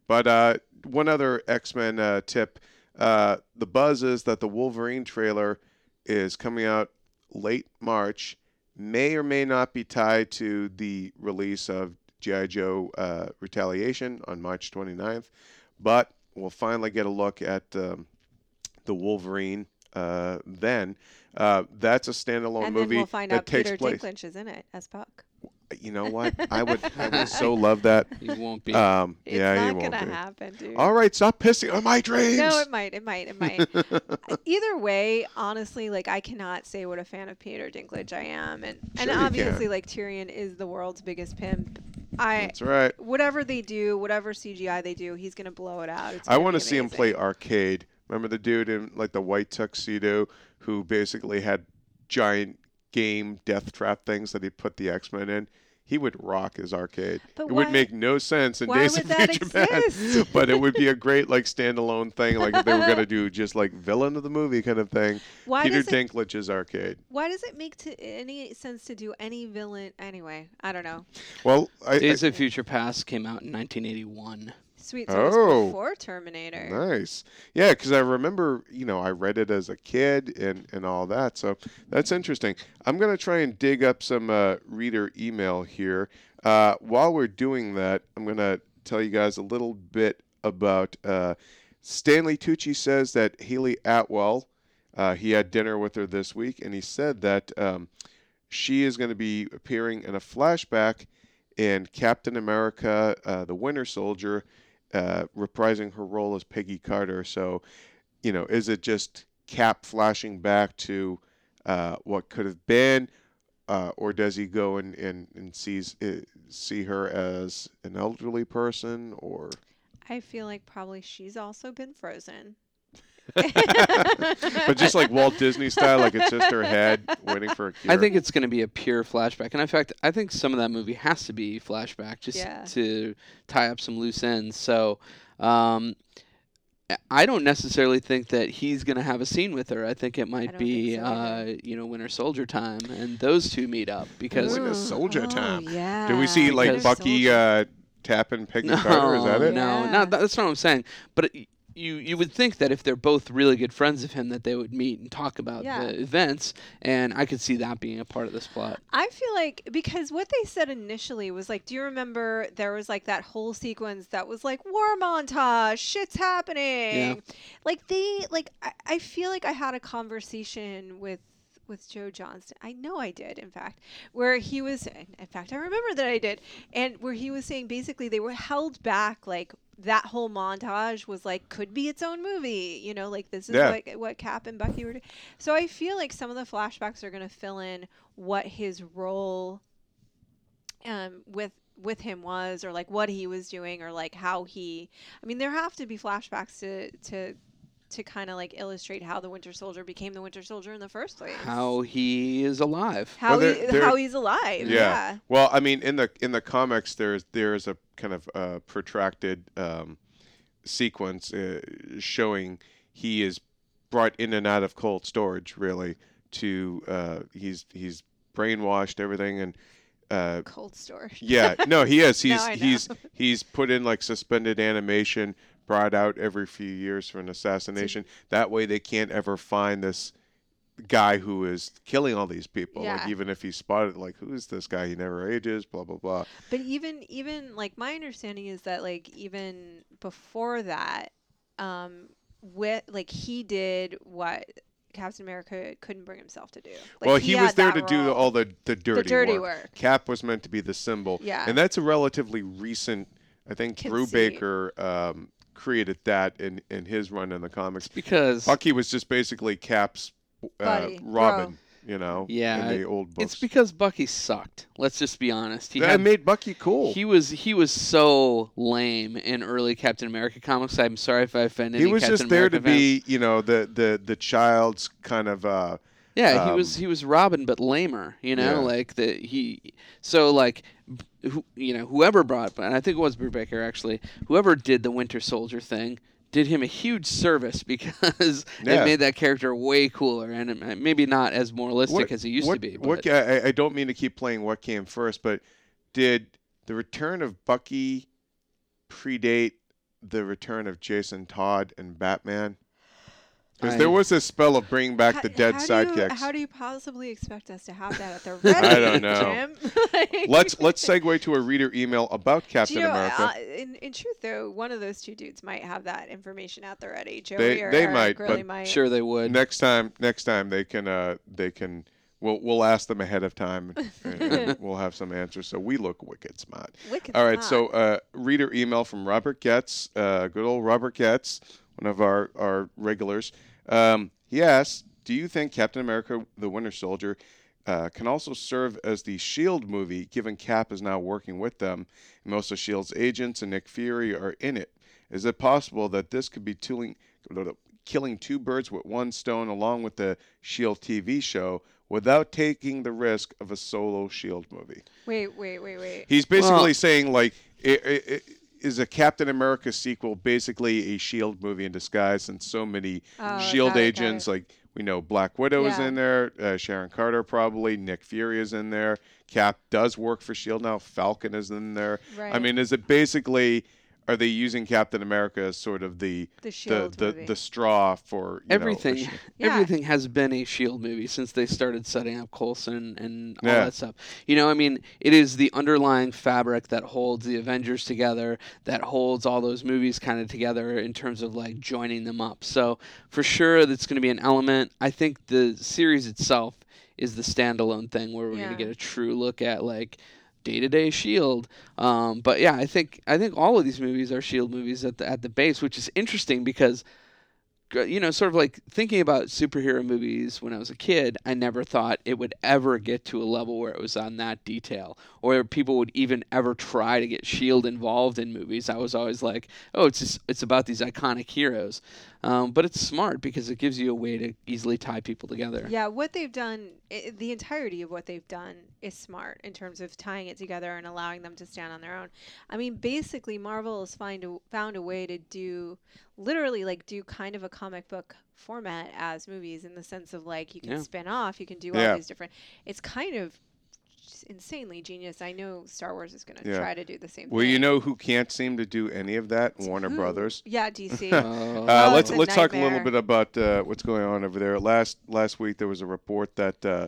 [SPEAKER 1] But uh, one other X Men uh, tip: uh, the buzz is that the Wolverine trailer is coming out late March. May or may not be tied to the release of GI Joe uh, Retaliation on March 29th, but we'll finally get a look at um, the Wolverine. Uh, then uh, that's a standalone
[SPEAKER 3] and
[SPEAKER 1] movie
[SPEAKER 3] then we'll find out Peter
[SPEAKER 1] place.
[SPEAKER 3] Dinklage is in it as Puck.
[SPEAKER 1] You know what? I would I would so love that.
[SPEAKER 2] You won't be.
[SPEAKER 1] Um,
[SPEAKER 3] It's
[SPEAKER 1] yeah,
[SPEAKER 3] not
[SPEAKER 1] he won't
[SPEAKER 3] gonna
[SPEAKER 1] be.
[SPEAKER 3] happen, dude.
[SPEAKER 1] All right, stop pissing on my dreams.
[SPEAKER 3] No, it might. It might. It might. Either way, honestly, like I cannot say what a fan of Peter Dinklage I am, and and
[SPEAKER 1] Sure you
[SPEAKER 3] obviously,
[SPEAKER 1] can.
[SPEAKER 3] like Tyrion is the world's biggest pimp. I
[SPEAKER 1] That's right.
[SPEAKER 3] whatever they do, whatever CGI they do, he's gonna blow it out. It's
[SPEAKER 1] I want to see him play arcade. Remember the dude in like the white tuxedo who basically had giant game death trap things that he put the X Men in? He would rock his arcade.
[SPEAKER 3] But
[SPEAKER 1] it would make no sense in Days of Future Past, but it would be a great like standalone thing. Like if they were gonna do just like villain of the movie kind of thing.
[SPEAKER 3] Why
[SPEAKER 1] Peter
[SPEAKER 3] it?
[SPEAKER 1] Dinklage's arcade.
[SPEAKER 3] Why does it make to any sense to do any villain? Anyway, I don't know.
[SPEAKER 1] Well, I, I,
[SPEAKER 2] Days of Future Past came out in 1981.
[SPEAKER 3] Sweet, so
[SPEAKER 1] Oh.
[SPEAKER 3] before Terminator.
[SPEAKER 1] Nice. Yeah, because I remember, you know, I read it as a kid and, and all that. So that's interesting. I'm going to try and dig up some uh, reader email here. Uh, while we're doing that, I'm going to tell you guys a little bit about uh, Stanley Tucci says that Hayley Atwell, uh, he had dinner with her this week, and he said that um, she is going to be appearing in a flashback in Captain America, uh, the Winter Soldier, uh, reprising her role as Peggy Carter. So, you know, is it just Cap flashing back to uh, what could have been, uh, or does he go and and, and sees uh, see her as an elderly person, or
[SPEAKER 3] I feel like probably she's also been frozen.
[SPEAKER 1] But just like Walt Disney style, like it's just her head waiting for a cure.
[SPEAKER 2] I think it's going to be a pure flashback, and in fact, I think some of that movie has to be flashback just
[SPEAKER 3] Yeah.
[SPEAKER 2] to tie up some loose ends. So, um, I don't necessarily think that he's going to have a scene with her. I think it might be,
[SPEAKER 3] so
[SPEAKER 2] uh, you know, Winter Soldier time, and those two meet up because
[SPEAKER 1] Winter
[SPEAKER 3] Ooh,
[SPEAKER 1] Soldier
[SPEAKER 3] oh,
[SPEAKER 1] time.
[SPEAKER 3] Yeah.
[SPEAKER 1] Do we see like Bucky uh, tapping Peggy Carter? Is that it?
[SPEAKER 2] No,
[SPEAKER 3] Yeah.
[SPEAKER 2] no, that's not what I'm saying. But it, you you would think that if they're both really good friends of him, that they would meet and talk about
[SPEAKER 3] Yeah.
[SPEAKER 2] the events, and I could see that being a part of this plot.
[SPEAKER 3] I feel like because what they said initially was like, do you remember there was like that whole sequence that was like war montage, shit's happening. yeah. Like they like I, I feel like I had a conversation with with Joe Johnston. I know I did, in fact, where he was in fact I remember that I did. And where he was saying basically they were held back like that whole montage was like could be its own movie, you know, like this is
[SPEAKER 1] Yeah.
[SPEAKER 3] what what Cap and Bucky were doing. So I feel like some of the flashbacks are going to fill in what his role um, with with him was, or like what he was doing, or like how he. I mean, there have to be flashbacks to to to kind of like illustrate how the Winter Soldier became the Winter Soldier in the first place.
[SPEAKER 2] How he is alive.
[SPEAKER 3] how
[SPEAKER 1] Well,
[SPEAKER 3] he,
[SPEAKER 1] there- there-
[SPEAKER 3] how he's alive.
[SPEAKER 1] Yeah.
[SPEAKER 3] Yeah.
[SPEAKER 1] Well, I mean, in the in the comics, there's there's a kind of uh, protracted um, sequence uh, showing he is brought in and out of cold storage, really. To uh, he's he's brainwashed everything, and uh,
[SPEAKER 3] Cold storage.
[SPEAKER 1] yeah, no, he is. He's he's he's put in like suspended animation, brought out every few years for an assassination. That way, they can't ever find this guy who is killing all these people. Like
[SPEAKER 3] Yeah.
[SPEAKER 1] even if he's spotted, like who is this guy? He never ages. Blah blah blah.
[SPEAKER 3] But even even like my understanding is that like even before that, um, with like he did what Captain America couldn't bring himself to do. Like,
[SPEAKER 1] well, he, was there to do all the the dirty, the
[SPEAKER 3] dirty
[SPEAKER 1] work.
[SPEAKER 3] work.
[SPEAKER 1] Cap was meant to be the symbol.
[SPEAKER 3] Yeah.
[SPEAKER 1] and that's a relatively recent. I think Brew
[SPEAKER 3] Conceit.
[SPEAKER 1] Baker um, created that in in his run in the comics.
[SPEAKER 2] It's because
[SPEAKER 1] Bucky was just basically Cap's uh,
[SPEAKER 3] Buddy,
[SPEAKER 1] Robin, you know,
[SPEAKER 2] Yeah,
[SPEAKER 1] in the old books.
[SPEAKER 2] it's because Bucky sucked. Let's just be honest. He
[SPEAKER 1] that
[SPEAKER 2] had
[SPEAKER 1] made Bucky cool.
[SPEAKER 2] He was he was so lame in early Captain America comics. I'm sorry if I offended.
[SPEAKER 1] He
[SPEAKER 2] any
[SPEAKER 1] was
[SPEAKER 2] Captain
[SPEAKER 1] just there
[SPEAKER 2] America
[SPEAKER 1] to
[SPEAKER 2] fans.
[SPEAKER 1] be, you know, the the the child's kind of. uh
[SPEAKER 2] Yeah, he
[SPEAKER 1] um,
[SPEAKER 2] was he was Robin but lamer. You know,
[SPEAKER 1] Yeah.
[SPEAKER 2] like the he. So like, b- who, you know, whoever brought, and I think it was Brubaker actually. Whoever did the Winter Soldier thing did him a huge service because
[SPEAKER 1] Yeah.
[SPEAKER 2] it made that character way cooler and it, maybe not as moralistic as he used
[SPEAKER 1] what,
[SPEAKER 2] to be. But
[SPEAKER 1] What, I, I don't mean to keep playing what came first, but did the return of Bucky predate the return of Jason Todd and Batman? Because there was this spell of bringing back
[SPEAKER 3] How-
[SPEAKER 1] the dead
[SPEAKER 3] how do you- how do you possibly expect us to have that at the ready?
[SPEAKER 1] I don't know.
[SPEAKER 3] Jim? Like-
[SPEAKER 1] let's let's segue to a reader email about Captain
[SPEAKER 3] you know,
[SPEAKER 1] America.
[SPEAKER 3] uh, in, in truth, though, one of those two dudes might have that information at the ready. Joey
[SPEAKER 1] They-
[SPEAKER 3] or
[SPEAKER 1] they
[SPEAKER 3] Eric
[SPEAKER 1] might,
[SPEAKER 3] really
[SPEAKER 1] but-
[SPEAKER 3] might.
[SPEAKER 2] Sure, they would.
[SPEAKER 1] next time next time they can uh they can we'll we'll ask them ahead of time and, and we'll have some answers so we look wicked smart
[SPEAKER 3] Wicked
[SPEAKER 1] all right so uh reader email from robert getz uh good old robert getz one of our our regulars um he asks do you think captain america the winter soldier uh, can also serve as the shield movie given cap is now working with them most of shield's agents and nick fury are in it is it possible that this could be tooling, killing two birds with one stone along with the Shield TV show without taking the risk of a solo Shield movie?
[SPEAKER 3] wait, wait, wait, wait.
[SPEAKER 1] He's basically
[SPEAKER 2] Well-
[SPEAKER 1] saying like, i i i is a Captain America sequel basically a Shield movie in disguise? And so many
[SPEAKER 3] Oh,
[SPEAKER 1] Shield
[SPEAKER 3] got it, got
[SPEAKER 1] agents, like we know Black Widow is in there, uh, Sharon Carter probably, Nick Fury is in there, Cap does work for Shield now, Falcon is in there.
[SPEAKER 3] Right.
[SPEAKER 1] I mean, is it basically? Are they using Captain America as sort of the
[SPEAKER 3] the
[SPEAKER 1] the
[SPEAKER 3] Shield
[SPEAKER 1] the,
[SPEAKER 3] movie.
[SPEAKER 1] the straw for you know,
[SPEAKER 2] everything
[SPEAKER 1] a sh-
[SPEAKER 3] Yeah.
[SPEAKER 2] everything has been a shield movie since they started setting up Coulson and all
[SPEAKER 1] Yeah.
[SPEAKER 2] that stuff. You know, I mean, it is the underlying fabric that holds the Avengers together, that holds all those movies kind of together in terms of like joining them up. So, for sure that's going to be an element. I think the series itself is the standalone thing where we're
[SPEAKER 3] Yeah.
[SPEAKER 2] going to get a true look at like day-to-day shield um, but yeah i think i think all of these movies are shield movies at the at the base which is interesting because you know, sort of like thinking about superhero movies when I was a kid, I never thought it would ever get to a level where it was on that detail or people would even ever try to get Shield involved in movies. I was always like, oh, it's just, it's about these iconic heroes. Um, but it's smart because it gives you a way to easily tie people together.
[SPEAKER 3] Yeah, what they've done, i the entirety of what they've done is smart in terms of tying it together and allowing them to stand on their own. I mean, basically, Marvel has find a, found a way to do, literally, like, do kind of a comic book format as movies in the sense of, like, you can
[SPEAKER 2] Yeah.
[SPEAKER 3] spin off, you can do
[SPEAKER 1] Yeah.
[SPEAKER 3] all these different. It's kind of just insanely genius. I know Star Wars is going to
[SPEAKER 1] Yeah.
[SPEAKER 3] try to do the same thing.
[SPEAKER 1] Well,
[SPEAKER 3] thing.
[SPEAKER 1] you know who can't seem to do any of that? Warner
[SPEAKER 3] Who?
[SPEAKER 1] Brothers.
[SPEAKER 3] Yeah, DC.
[SPEAKER 2] Uh,
[SPEAKER 1] Uh,
[SPEAKER 3] Oh,
[SPEAKER 1] let's let's talk a little bit about uh, what's going on over there. Last last week there was a report that uh,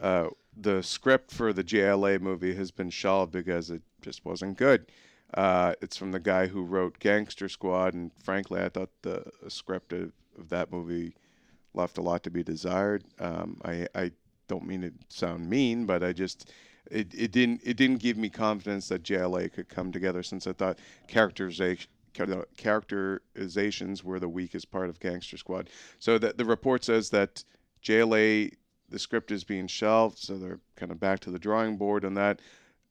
[SPEAKER 1] uh, the script for the JLA movie has been shelved because it just wasn't good. Uh, it's from the guy who wrote Gangster Squad, and frankly, I thought the script of, of that movie left a lot to be desired. Um, I I don't mean to sound mean, but I just it, it didn't it didn't give me confidence that JLA could come together since I thought characterization characterizations were the weakest part of Gangster Squad. So that the report says that JLA the script is being shelved, so they're kind of back to the drawing board on that.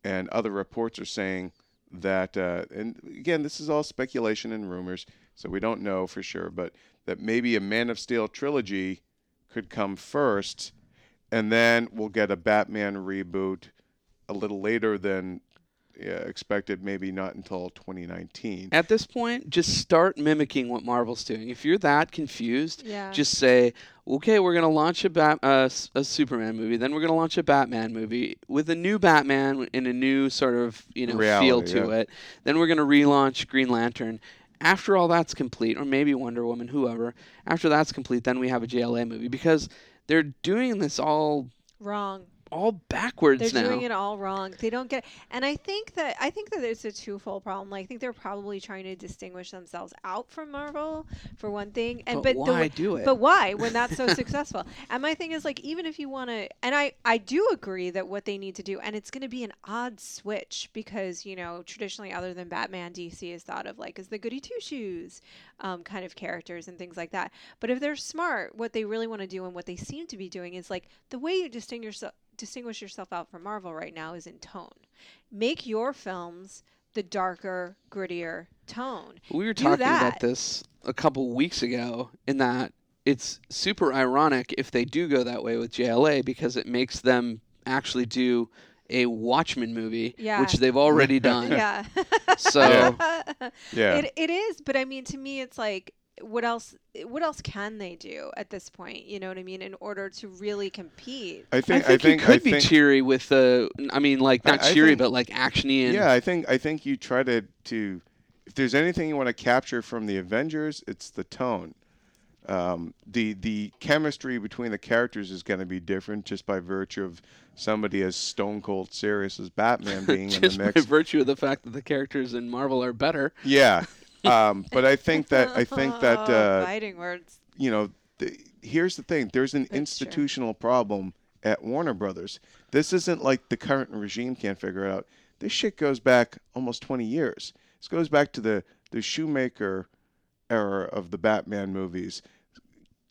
[SPEAKER 1] And other reports are saying that, uh, and again, this is all speculation and rumors, so we don't know for sure, but that maybe a Man of Steel trilogy could come first, and then we'll get a Batman reboot a little later than yeah, expected, maybe not until 2019.
[SPEAKER 2] At this point, just start mimicking what Marvel's doing. If you're that confused,
[SPEAKER 3] yeah.
[SPEAKER 2] just say, okay, we're gonna launch a Bat- uh, s- a Superman movie, then we're gonna launch a Batman movie with a new Batman in a new sort of you know feel to
[SPEAKER 1] yeah.
[SPEAKER 2] it. Then we're gonna relaunch Green Lantern. After all that's complete, or maybe Wonder Woman, whoever. After that's complete, then we have a JLA movie because they're doing this all
[SPEAKER 3] Wrong.
[SPEAKER 2] All backwards
[SPEAKER 3] They're
[SPEAKER 2] now.
[SPEAKER 3] doing it all wrong. They don't get, and I think that I think that it's a twofold problem. Like, I think they're probably trying to distinguish themselves out from Marvel for one thing, and
[SPEAKER 2] but,
[SPEAKER 3] but, the,
[SPEAKER 2] why do it?
[SPEAKER 3] but why when that's so successful? And my thing is like, even if you want to, and I I do agree that what they need to do, and it's going to be an odd switch because you know traditionally, other than Batman, DC is thought of like as the goody two shoes um, kind of characters and things like that. But if they're smart, what they really want to do and what they seem to be doing is like the way you distinguish distinguish yourself out from Marvel right now is in tone. Make your films the darker, grittier tone.
[SPEAKER 2] We were talking about this a couple weeks ago in that it's super ironic if they do go that way with JLA because it makes them actually do a Watchmen movie,
[SPEAKER 3] Yeah.
[SPEAKER 2] which they've already done.
[SPEAKER 3] Yeah.
[SPEAKER 2] So
[SPEAKER 1] Yeah.
[SPEAKER 3] It, it is, but I mean to me it's like what else what else can they do at this point, you know what I mean, in order to really compete?
[SPEAKER 1] I
[SPEAKER 2] I
[SPEAKER 1] think
[SPEAKER 2] think,
[SPEAKER 1] I think
[SPEAKER 2] you could
[SPEAKER 1] I
[SPEAKER 2] be
[SPEAKER 1] think,
[SPEAKER 2] cheery with the. I mean, like not
[SPEAKER 1] I
[SPEAKER 2] cheery,
[SPEAKER 1] think-
[SPEAKER 2] but like actiony and
[SPEAKER 1] Yeah, I think I think you try to to if there's anything you want to capture from the Avengers, it's the tone. Um, the the chemistry between the characters is going to be different just by virtue of somebody as stone cold serious as Batman being in the mix.
[SPEAKER 2] Just
[SPEAKER 1] the
[SPEAKER 2] by virtue of the fact that the characters in Marvel are better.
[SPEAKER 1] Yeah, um, but I think that I think that uh,
[SPEAKER 3] fighting words.
[SPEAKER 1] you know, the, here's the thing: there's an
[SPEAKER 3] That's true.
[SPEAKER 1] institutional problem at Warner Brothers. This isn't like the current regime can't figure it out. This shit goes back almost 20 years. This goes back to the the Schumacher era of the Batman movies.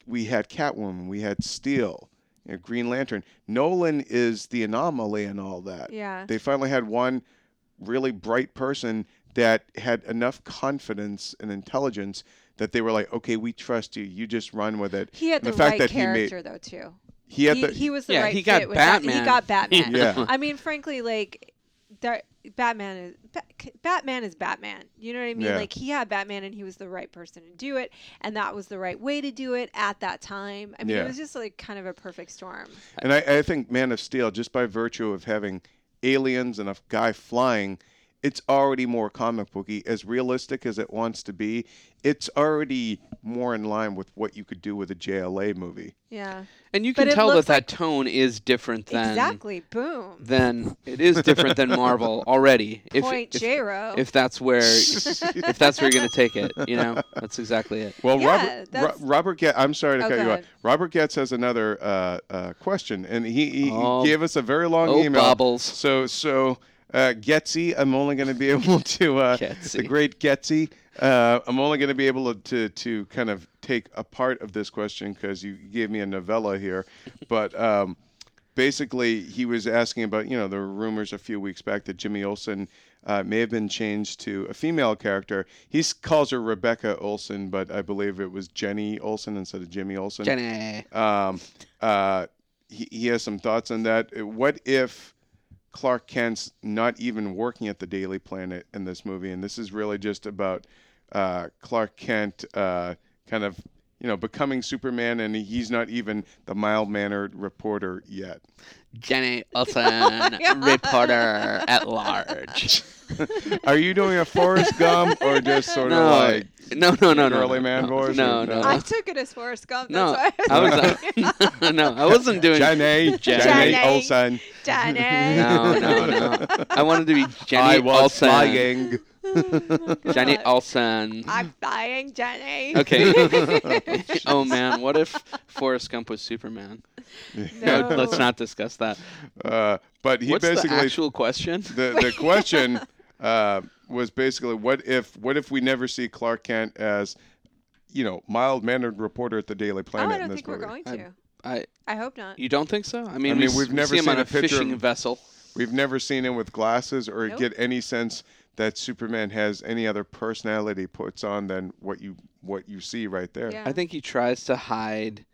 [SPEAKER 1] We had Catwoman, we had Steel, you know, Green Lantern. Nolan is the anomaly in all that.
[SPEAKER 3] Yeah.
[SPEAKER 1] They finally had one really bright person that had enough confidence and intelligence that they were like, okay, we trust you. You just run with it.
[SPEAKER 3] He had the,
[SPEAKER 1] the fact
[SPEAKER 3] right
[SPEAKER 1] that he made-
[SPEAKER 3] character though too.
[SPEAKER 1] He had
[SPEAKER 3] he,
[SPEAKER 1] the
[SPEAKER 3] he was the
[SPEAKER 2] Yeah,
[SPEAKER 3] right
[SPEAKER 2] he got
[SPEAKER 3] fit with Bat-
[SPEAKER 2] Batman.
[SPEAKER 3] he got Batman.
[SPEAKER 1] Yeah.
[SPEAKER 3] I mean, frankly, like that Batman is Ba- Batman is Batman. You know what I mean?
[SPEAKER 1] Yeah.
[SPEAKER 3] Like he had Batman, and he was the right person to do it, and that was the right way to do it at that time. I mean,
[SPEAKER 1] Yeah.
[SPEAKER 3] it was just like kind of a perfect storm.
[SPEAKER 1] And I, I think Man of Steel, just by virtue of having aliens and a guy flying, it's already more comic booky. As realistic as it wants to be, it's already more in line with what you could do with a JLA movie.
[SPEAKER 3] Yeah.
[SPEAKER 2] And you can
[SPEAKER 3] it
[SPEAKER 2] tell that
[SPEAKER 3] looks
[SPEAKER 2] that tone is different than
[SPEAKER 3] exactly. Boom.
[SPEAKER 2] Then it is different than Marvel already. If,
[SPEAKER 3] Point
[SPEAKER 2] if,
[SPEAKER 3] J-Ro.
[SPEAKER 2] if that's where if that's where you're gonna take it, you know, that's exactly it.
[SPEAKER 1] Well,
[SPEAKER 3] Yeah,
[SPEAKER 1] Robert, Ro-
[SPEAKER 3] that's-
[SPEAKER 1] Robert Getz, I'm sorry to
[SPEAKER 3] Oh,
[SPEAKER 1] cut you off. Robert Getz has another uh, uh, question, and he, he, he
[SPEAKER 2] Oh.
[SPEAKER 1] gave us a very long
[SPEAKER 2] Oh,
[SPEAKER 1] email.
[SPEAKER 2] bubbles.
[SPEAKER 1] So, so uh, Getzy, I'm only going to be able to uh, the great Getzy. Uh, I'm only going to be able to to kind of take a part of this question because you gave me a novella here, but. Um, Basically, he was asking about, you know, there were rumors a few weeks back that Jimmy Olsen uh, may have been changed to a female character. He calls her Rebecca Olsen, but I believe it was Jenny Olsen instead of Jimmy Olsen.
[SPEAKER 2] Jenny.
[SPEAKER 1] Um, uh, he, he has some thoughts on that. What if Clark Kent's not even working at the Daily Planet in this movie, and this is really just about uh, Clark Kent uh, kind of, you know, becoming Superman, and he's not even the mild-mannered reporter yet.
[SPEAKER 2] Jenny Olsen, reporter at large.
[SPEAKER 1] Are you doing a Forrest Gump or just sort
[SPEAKER 2] no,
[SPEAKER 1] of like
[SPEAKER 2] no, no, no, no,
[SPEAKER 1] girly
[SPEAKER 2] no,
[SPEAKER 1] man
[SPEAKER 2] no,
[SPEAKER 1] voice
[SPEAKER 2] No,
[SPEAKER 1] or-
[SPEAKER 2] no,
[SPEAKER 3] I took it as Forrest Gump.
[SPEAKER 2] No,
[SPEAKER 3] That's
[SPEAKER 2] I was uh, no, I wasn't doing
[SPEAKER 1] Jenny, Jenny,
[SPEAKER 3] Jenny.
[SPEAKER 1] Olsen?
[SPEAKER 3] Jenny.
[SPEAKER 2] No, no, no. I wanted to be Jenny
[SPEAKER 1] I was
[SPEAKER 2] Olsen.
[SPEAKER 1] flying.
[SPEAKER 2] Jenny Olsen.
[SPEAKER 3] I'm flying, Jenny.
[SPEAKER 2] Okay. oh man, what if Forrest Gump was Superman?
[SPEAKER 3] No.
[SPEAKER 2] Let's not discuss that.
[SPEAKER 1] Uh, but he
[SPEAKER 2] What's
[SPEAKER 1] basically
[SPEAKER 2] the actual question?
[SPEAKER 1] the the question uh, was basically what if what if we never see Clark Kent as you know mild mannered reporter at the Daily
[SPEAKER 3] Oh,
[SPEAKER 1] Planet
[SPEAKER 3] I
[SPEAKER 1] in
[SPEAKER 3] don't
[SPEAKER 1] this
[SPEAKER 3] think we're
[SPEAKER 1] movie?
[SPEAKER 3] going to.
[SPEAKER 2] I
[SPEAKER 3] I hope not.
[SPEAKER 2] you don't think so? I mean,
[SPEAKER 1] I
[SPEAKER 2] we
[SPEAKER 1] mean,
[SPEAKER 2] s-
[SPEAKER 1] we've
[SPEAKER 2] we
[SPEAKER 1] never
[SPEAKER 2] see him
[SPEAKER 1] seen
[SPEAKER 2] on
[SPEAKER 1] a
[SPEAKER 2] a
[SPEAKER 1] picture
[SPEAKER 2] fishing
[SPEAKER 1] of-
[SPEAKER 2] vessel.
[SPEAKER 1] We've never seen him with glasses or
[SPEAKER 3] Nope.
[SPEAKER 1] get any sense that Superman has any other personality puts on than what you what you see right there.
[SPEAKER 3] Yeah.
[SPEAKER 2] I think he tries to hide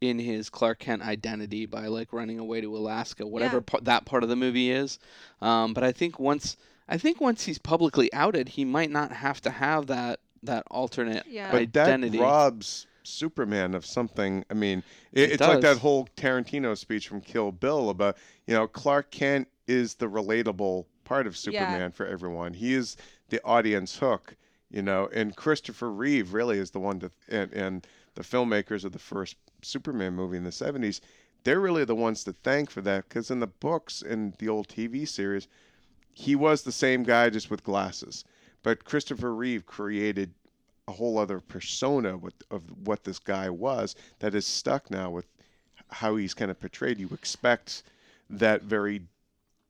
[SPEAKER 2] in his Clark Kent identity by like running away to Alaska, whatever
[SPEAKER 3] Yeah.
[SPEAKER 2] pa- that part of the movie is. Um, but I think once I think once he's publicly outed, he might not have to have that that alternate
[SPEAKER 3] Yeah.
[SPEAKER 1] But
[SPEAKER 2] identity.
[SPEAKER 1] that robs Superman of something. I mean, it,
[SPEAKER 2] It
[SPEAKER 1] it's like that whole Tarantino speech from Kill Bill about you know Clark Kent is the relatable part of Superman for everyone. He is the audience hook, you know, and Christopher Reeve really is the one to and, and the filmmakers of the first Superman movie in the 70s, they're really the ones to thank for that because in the books and the old TV series, he was the same guy just with glasses. But Christopher Reeve created a whole other persona with, of what this guy was that is stuck now with how he's kind of portrayed. You expect that very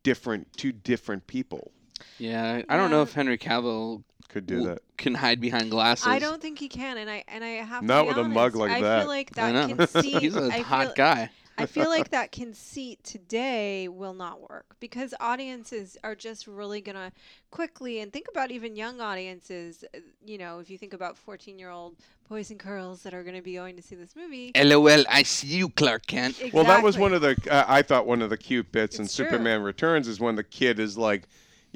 [SPEAKER 1] different, two different people
[SPEAKER 2] Yeah, I I don't know if Henry Cavill
[SPEAKER 1] could do
[SPEAKER 2] w-
[SPEAKER 1] that.
[SPEAKER 2] can hide behind glasses.
[SPEAKER 3] I don't think he can, and I and I have
[SPEAKER 1] Not
[SPEAKER 3] to be
[SPEAKER 1] with a mug like
[SPEAKER 3] I
[SPEAKER 1] that.
[SPEAKER 3] feel like
[SPEAKER 2] I
[SPEAKER 3] that
[SPEAKER 2] know.
[SPEAKER 3] conceit.
[SPEAKER 2] He's a
[SPEAKER 3] I
[SPEAKER 2] hot
[SPEAKER 3] feel,
[SPEAKER 2] guy.
[SPEAKER 3] I feel like that conceit today will not work because audiences are just really gonna quickly and think about even young audiences. uh, You know, if you think about fourteen-year-old boys and girls that are gonna be going to see this movie.
[SPEAKER 2] LOL, I see you, Clark Kent.
[SPEAKER 3] Exactly.
[SPEAKER 1] Well, that was one of the uh, I thought one of the cute bits in
[SPEAKER 3] true.
[SPEAKER 1] Superman Returns is when the kid is like,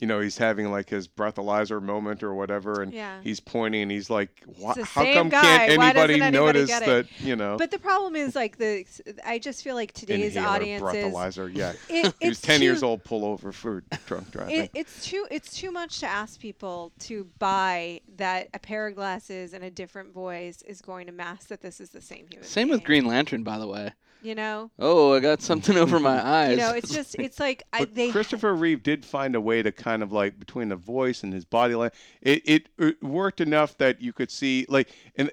[SPEAKER 1] you know, he's having like his breathalyzer moment or whatever, and
[SPEAKER 3] Yeah.
[SPEAKER 1] he's pointing, and he's like, "How come
[SPEAKER 3] guy.
[SPEAKER 1] can't anybody,
[SPEAKER 3] anybody
[SPEAKER 1] notice that?" You know,
[SPEAKER 3] But the problem is like the I just feel like today's
[SPEAKER 1] inhaler,
[SPEAKER 3] audiences
[SPEAKER 1] breathalyzer. Yeah,
[SPEAKER 3] it,
[SPEAKER 1] he was
[SPEAKER 3] it's
[SPEAKER 1] ten
[SPEAKER 3] too,
[SPEAKER 1] years old. Pull over for drunk driving.
[SPEAKER 3] It, it's too it's too much to ask people to buy that a pair of glasses and a different voice is going to mask that this is the same human.
[SPEAKER 2] Same with Green Lantern, by the way.
[SPEAKER 3] You know,
[SPEAKER 2] Oh, I got something over my eyes.
[SPEAKER 3] you know, it's just it's like I,
[SPEAKER 1] But
[SPEAKER 3] they
[SPEAKER 1] Christopher Reeve did find a way to kind of like between the voice and his body line, it, it it worked enough that you could see like and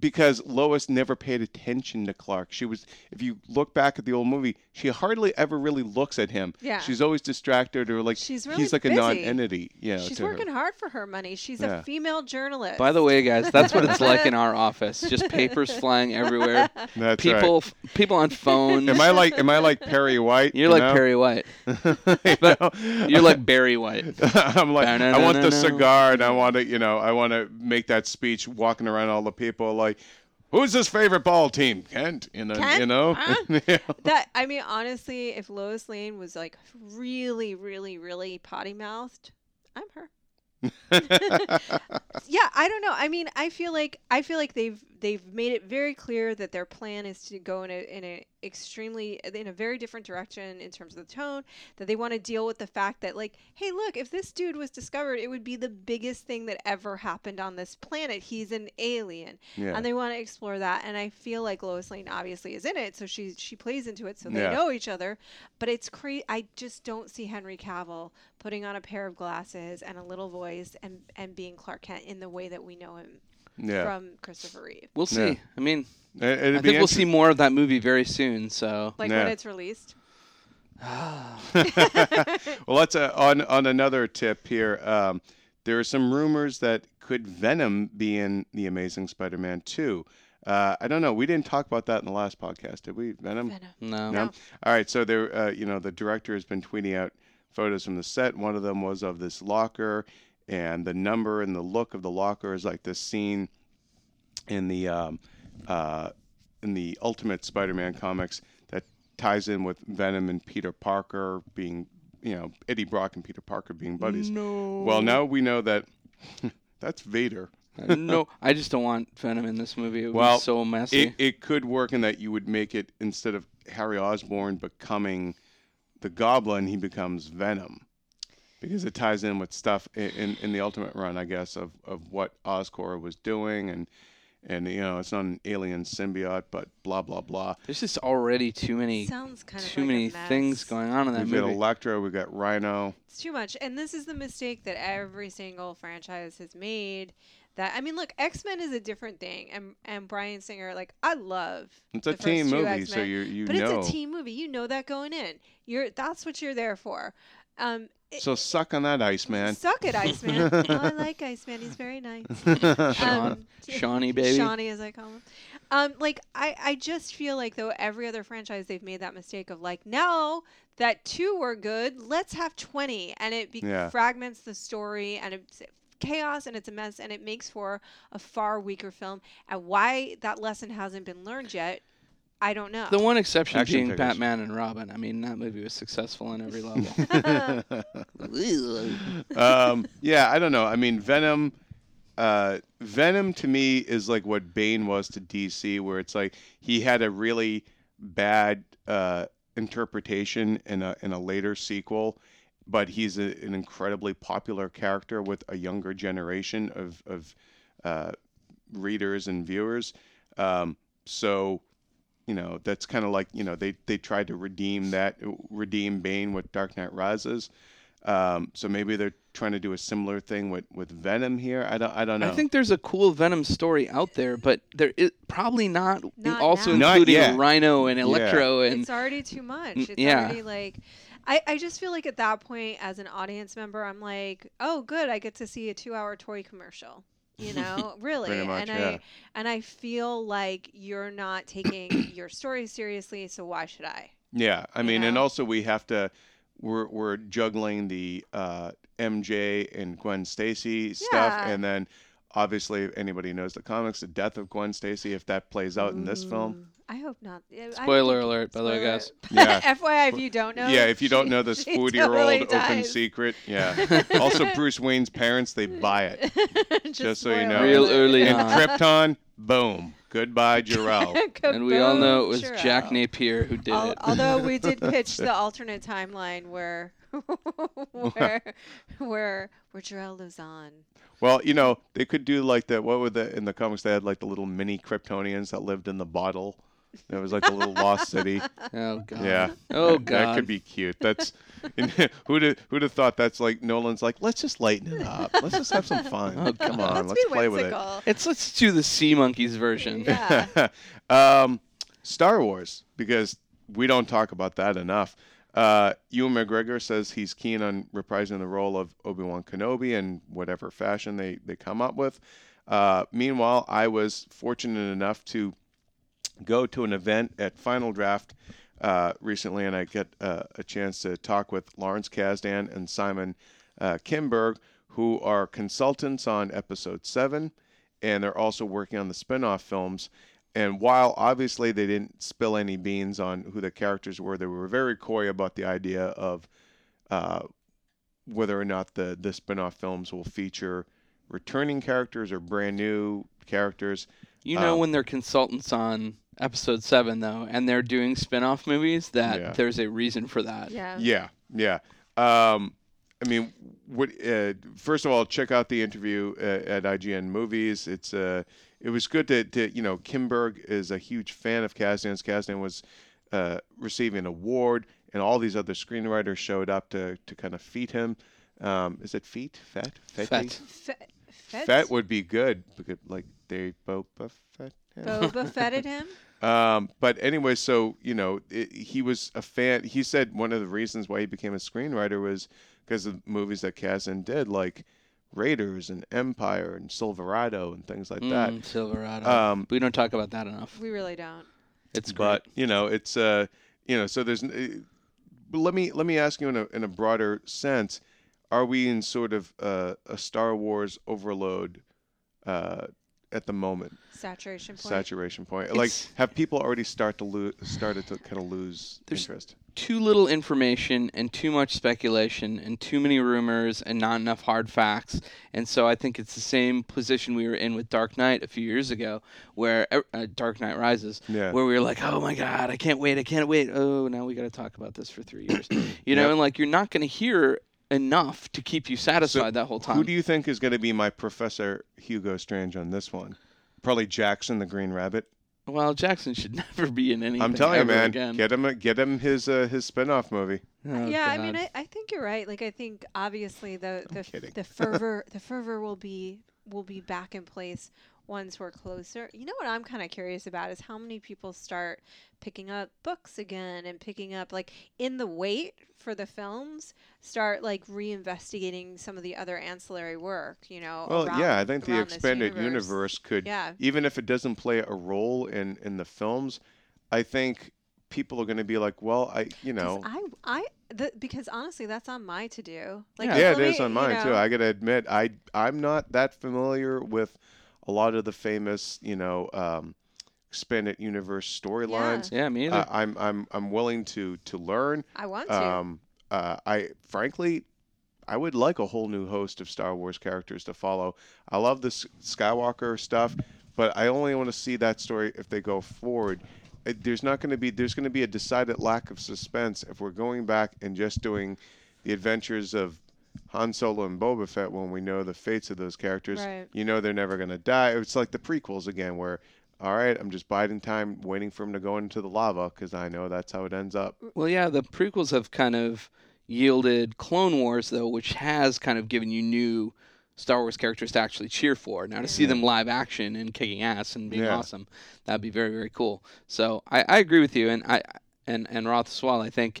[SPEAKER 1] because Lois never paid attention to Clark. She was if you look back at the old movie, she hardly ever really looks at him.
[SPEAKER 3] Yeah.
[SPEAKER 1] She's always distracted or like
[SPEAKER 3] She's really
[SPEAKER 1] he's like a
[SPEAKER 3] busy.
[SPEAKER 1] non-entity. Yeah.
[SPEAKER 3] she's
[SPEAKER 1] to her.
[SPEAKER 3] working hard for her money. She's
[SPEAKER 1] Yeah.
[SPEAKER 3] a female journalist.
[SPEAKER 2] By the way, guys, that's what it's like in our office. Just papers flying everywhere.
[SPEAKER 1] That's
[SPEAKER 2] people,
[SPEAKER 1] right.
[SPEAKER 2] f- people on phones.
[SPEAKER 1] Am I like am I like Perry White?
[SPEAKER 2] You're
[SPEAKER 1] you
[SPEAKER 2] like
[SPEAKER 1] know?
[SPEAKER 2] Perry White.
[SPEAKER 1] You know?
[SPEAKER 2] You're like Barry White.
[SPEAKER 1] I'm like, I want the cigar, and I want to, you know, I want to make that speech, walking around all the people, like, who's his favorite ball team? Kent, you know,
[SPEAKER 3] Kent?
[SPEAKER 1] you know.
[SPEAKER 3] Huh?
[SPEAKER 1] Yeah.
[SPEAKER 3] that I mean, honestly, if Lois Lane was like really, really, really potty mouthed, I'm her. yeah, I don't know. I mean, I feel like I feel like they've they've made it very clear that their plan is to go in a in a extremely in a very different direction in terms of the tone. That they want to deal with the fact that like, hey, look, if this dude was discovered, it would be the biggest thing that ever happened on this planet. He's an alien,
[SPEAKER 1] yeah.
[SPEAKER 3] and they want to explore that. And I feel like Lois Lane obviously is in it, so she she plays into it, so they
[SPEAKER 1] Yeah.
[SPEAKER 3] know each other. But it's crazy. I just don't see Henry Cavill putting on a pair of glasses and a little voice and and being Clark Kent in the way that we know him
[SPEAKER 1] yeah.
[SPEAKER 3] from Christopher Reeve.
[SPEAKER 2] We'll see.
[SPEAKER 1] Yeah.
[SPEAKER 2] I mean,
[SPEAKER 1] It- it'd
[SPEAKER 2] I
[SPEAKER 1] be
[SPEAKER 2] think we'll see more of that movie very soon. So,
[SPEAKER 3] Like
[SPEAKER 1] Yeah.
[SPEAKER 3] when it's released.
[SPEAKER 1] well, let's uh, on on another tip here. Um, there are some rumors that could Venom be in the Amazing Spider-Man 2. Uh, I don't know. We didn't talk about that in the last podcast, did we? Venom.
[SPEAKER 3] Venom.
[SPEAKER 2] no.
[SPEAKER 1] No.
[SPEAKER 3] No.
[SPEAKER 1] All right. So there, uh, you know, the director has been tweeting out photos from the set. One of them was of this locker, and the number and the look of the locker is like this scene in the um, uh, in the Ultimate Spider-Man comics that ties in with Venom and Peter Parker being, you know, Eddie Brock and Peter Parker being buddies.
[SPEAKER 2] No.
[SPEAKER 1] Well, now we know that that's Vader.
[SPEAKER 2] no, I just don't want Venom in this movie. It
[SPEAKER 1] Well,
[SPEAKER 2] so messy.
[SPEAKER 1] It, it could work in that you would make it instead of Harry Osborn becoming the Goblin, he becomes Venom, because it ties in with stuff in, in, in the Ultimate Run, I guess, of, of what Oscorp was doing, and and you know it's not an alien symbiote, but blah blah blah.
[SPEAKER 2] There's just already too many,
[SPEAKER 3] Sounds kind of
[SPEAKER 2] too
[SPEAKER 3] like
[SPEAKER 2] many things going on in that
[SPEAKER 1] We've got. Electro, we've got Rhino.
[SPEAKER 3] It's too much. And this is the mistake that every single franchise has made. That I mean, look, X Men is a different thing, and and Bryan Singer, like I love.
[SPEAKER 1] It's a
[SPEAKER 3] the first
[SPEAKER 1] team movie, so
[SPEAKER 3] X-Men,
[SPEAKER 1] you you
[SPEAKER 3] but
[SPEAKER 1] know.
[SPEAKER 3] it's a team movie. You know that going in. You're that's what you're there for. Um, it-
[SPEAKER 1] So suck on that, Iceman.
[SPEAKER 3] Suck it, Iceman. oh, I like Iceman. He's very nice.
[SPEAKER 2] Sean,
[SPEAKER 3] Um,
[SPEAKER 2] Shawnee, baby.
[SPEAKER 3] Shawnee, as I call him. Um, like I, I just feel like though every other franchise they've made that mistake of like now that two were good, let's have twenty, and it be-
[SPEAKER 1] Yeah.
[SPEAKER 3] fragments the story and it's chaos and it's a mess and it makes for a far weaker film. And why that lesson hasn't been learned yet, I don't know.
[SPEAKER 2] The one exception
[SPEAKER 1] Action
[SPEAKER 2] being
[SPEAKER 1] figures.
[SPEAKER 2] Batman and Robin. I mean, that movie was successful on every level.
[SPEAKER 1] um, yeah, I don't know. I mean, Venom. Uh, Venom to me is like what Bane was to DC, where it's like he had a really bad uh, interpretation in a in a later sequel, but he's a, an incredibly popular character with a younger generation of of uh, readers and viewers. Um, so you know that's kind of like you know they they tried to redeem that redeem Bane with Dark Knight Rises. Um, so maybe they're trying to do a similar thing with, with Venom here. I don't I don't know.
[SPEAKER 2] I think there's a cool Venom story out there, but there is probably not,
[SPEAKER 3] Not
[SPEAKER 2] also
[SPEAKER 3] now.
[SPEAKER 2] Including
[SPEAKER 1] yet.
[SPEAKER 2] Rhino and Electro and
[SPEAKER 3] it's already too much.
[SPEAKER 2] Mm,
[SPEAKER 3] It's
[SPEAKER 2] yeah.
[SPEAKER 3] already like I, I just feel like at that point as an audience member I'm like, Oh good, I get to see a two hour toy commercial. You know, really.
[SPEAKER 1] Much,
[SPEAKER 3] and
[SPEAKER 1] yeah.
[SPEAKER 3] I and I feel like you're not taking your story seriously, so why should I?
[SPEAKER 1] yeah, I mean, and
[SPEAKER 3] know?
[SPEAKER 1] also we have to we're we're juggling the uh, MJ and Gwen Stacy stuff,
[SPEAKER 3] Yeah.
[SPEAKER 1] and then obviously, if anybody knows the comics, the death of Gwen Stacy, if that plays out in this film.
[SPEAKER 3] Mm, I hope not. Yeah, I don't
[SPEAKER 2] Spoiler
[SPEAKER 3] think-
[SPEAKER 2] alert, by the way, guys.
[SPEAKER 1] Yeah.
[SPEAKER 3] FYI, if you don't know.
[SPEAKER 1] Yeah, if you don't know this
[SPEAKER 3] she
[SPEAKER 1] 40 year old
[SPEAKER 3] totally
[SPEAKER 1] open
[SPEAKER 3] dies.
[SPEAKER 1] secret. Yeah. also, Bruce Wayne's parents, they buy it. Just so you know.
[SPEAKER 2] Real early
[SPEAKER 1] And
[SPEAKER 2] on.
[SPEAKER 1] Krypton, boom. Goodbye, Jor-El.
[SPEAKER 2] And we all know it was
[SPEAKER 3] Kaboom,
[SPEAKER 2] Jack Napier who did
[SPEAKER 3] Al-
[SPEAKER 2] it.
[SPEAKER 3] although we did pitch the alternate timeline where where where where Jor-El lives on.
[SPEAKER 1] Well, you know, they could do like the what were the in the comics they had like the little mini Kryptonians that lived in the bottle. It was like a little lost city.
[SPEAKER 2] oh god.
[SPEAKER 1] Yeah.
[SPEAKER 2] Oh god.
[SPEAKER 1] That could be cute. That's who'd have, who'd have thought that's like Nolan's like let's just lighten it up. Let's just have some fun.
[SPEAKER 2] Oh,
[SPEAKER 1] Come
[SPEAKER 2] God.
[SPEAKER 1] on,
[SPEAKER 3] Let's,
[SPEAKER 1] let's
[SPEAKER 3] be
[SPEAKER 1] play with it.
[SPEAKER 2] It's let's do the Sea Monkeys version.
[SPEAKER 3] Yeah.
[SPEAKER 1] um, Star Wars, because we don't talk about that enough. Uh, Ewan McGregor says he's keen on reprising the role of Obi Wan Kenobi in whatever fashion they, they come up with. Uh, meanwhile, I was fortunate enough to go to an event at Final Draft uh, recently, and I get uh, a chance to talk with Lawrence Kasdan and Simon uh, Kinberg, who are consultants on Episode 7, and they're also working on the spin off films. And while obviously they didn't spill any beans on who the characters were, they were very coy about the idea of uh, whether or not the, the spin off films will feature returning characters or brand new characters.
[SPEAKER 2] You know
[SPEAKER 1] Um,
[SPEAKER 2] when they're consultants on episode seven though, and they're doing spin-off movies, that
[SPEAKER 1] Yeah.
[SPEAKER 2] there's a reason for that.
[SPEAKER 3] Yeah.
[SPEAKER 1] Yeah, yeah. Um, I mean, what? Uh, first of all, check out the interview uh, at IGN Movies. It's uh, it was good to, to you know, Kinberg is a huge fan of Kasdan's. Kasdan was uh, receiving an award, and all these other screenwriters showed up to to kind of feed him. Um, is it feet? Fat?
[SPEAKER 2] Fet.
[SPEAKER 3] Fe- Fett,
[SPEAKER 1] Fat would be good because like they Boba Fett. him.
[SPEAKER 3] Boba Fetted him.
[SPEAKER 1] Um, but anyway, so you know, it, he was a fan. He said one of the reasons why he became a screenwriter was because of movies that Kasdan did, like Raiders and Empire and Silverado and things like that.
[SPEAKER 2] Mm, Silverado.
[SPEAKER 1] Um,
[SPEAKER 2] we don't talk about that enough.
[SPEAKER 3] We really don't.
[SPEAKER 2] It's great.
[SPEAKER 1] but you know, it's uh, you know, so there's. Uh, let me let me ask you in a in a broader sense, are we in sort of uh, a Star Wars overload uh, at the moment?
[SPEAKER 3] Saturation point.
[SPEAKER 1] Saturation point. Like,
[SPEAKER 2] It's-
[SPEAKER 1] have people already start to lose started to kind of lose
[SPEAKER 2] There's-
[SPEAKER 1] interest?
[SPEAKER 2] too little information and too much speculation and too many rumors and not enough hard facts. And so I think it's the same position we were in with Dark Knight a few years ago, where uh, Dark Knight Rises,
[SPEAKER 1] Yeah.
[SPEAKER 2] where we were like, "Oh my God, I can't wait! I can't wait! Oh, now we got to talk about this for three years." You know,
[SPEAKER 1] Yep.
[SPEAKER 2] and like you're not going to hear enough to keep you satisfied that whole time.
[SPEAKER 1] Who do you think is going to be my Professor Hugo Strange on this one? Probably Jaxxon the Green Rabbit.
[SPEAKER 2] well, Jaxxon should never be in anything.
[SPEAKER 1] I'm telling you, man,
[SPEAKER 2] Again.
[SPEAKER 1] get him, get him his uh, his spin-off movie.
[SPEAKER 2] Oh,
[SPEAKER 3] yeah, I mean, I, I think you're right. Like, I think obviously the the, the fervor the fervor will be will be back in place once we're closer. You know what I'm kind of curious about is how many people start picking up books again and picking up like in the wait for the films start like reinvestigating some of the other ancillary work. You know,
[SPEAKER 1] Well,
[SPEAKER 3] around-
[SPEAKER 1] yeah, I think the expanded universe, could,
[SPEAKER 3] Yeah.
[SPEAKER 1] even if it doesn't play a role in in the films, I think people are going to be like, well, I, you know,
[SPEAKER 3] I I the, because honestly, that's on my to do. Like,
[SPEAKER 2] Yeah.
[SPEAKER 1] yeah, it is
[SPEAKER 3] me-
[SPEAKER 1] on
[SPEAKER 3] you
[SPEAKER 1] mine too. I got to admit, I I'm not that familiar with a lot of the famous, you know, um, expanded universe storylines.
[SPEAKER 2] yeah, me either.
[SPEAKER 1] Uh, I'm I'm I'm willing to to learn.
[SPEAKER 3] I want to.
[SPEAKER 1] Um, uh, I frankly, I would like a whole new host of Star Wars characters to follow. I love this Skywalker stuff, but I only want to see that story if they go forward. It, there's not going to be there's going to be a decided lack of suspense if we're going back and just doing the adventures of Han Solo and Boba Fett when we know the fates of those characters.
[SPEAKER 3] Right.
[SPEAKER 1] You know they're never going to die. It's like the prequels again, where all right, I'm just biding time, waiting for him to go into the lava because I know that's how it ends up.
[SPEAKER 2] Well, yeah, the prequels have kind of yielded Clone Wars, though, which has kind of given you new Star Wars characters to actually cheer for. Now, to see them live action and kicking ass and being
[SPEAKER 1] Yeah.
[SPEAKER 2] awesome, that'd be very, very cool. So I, I agree with you, and I and and Roth as well. I think though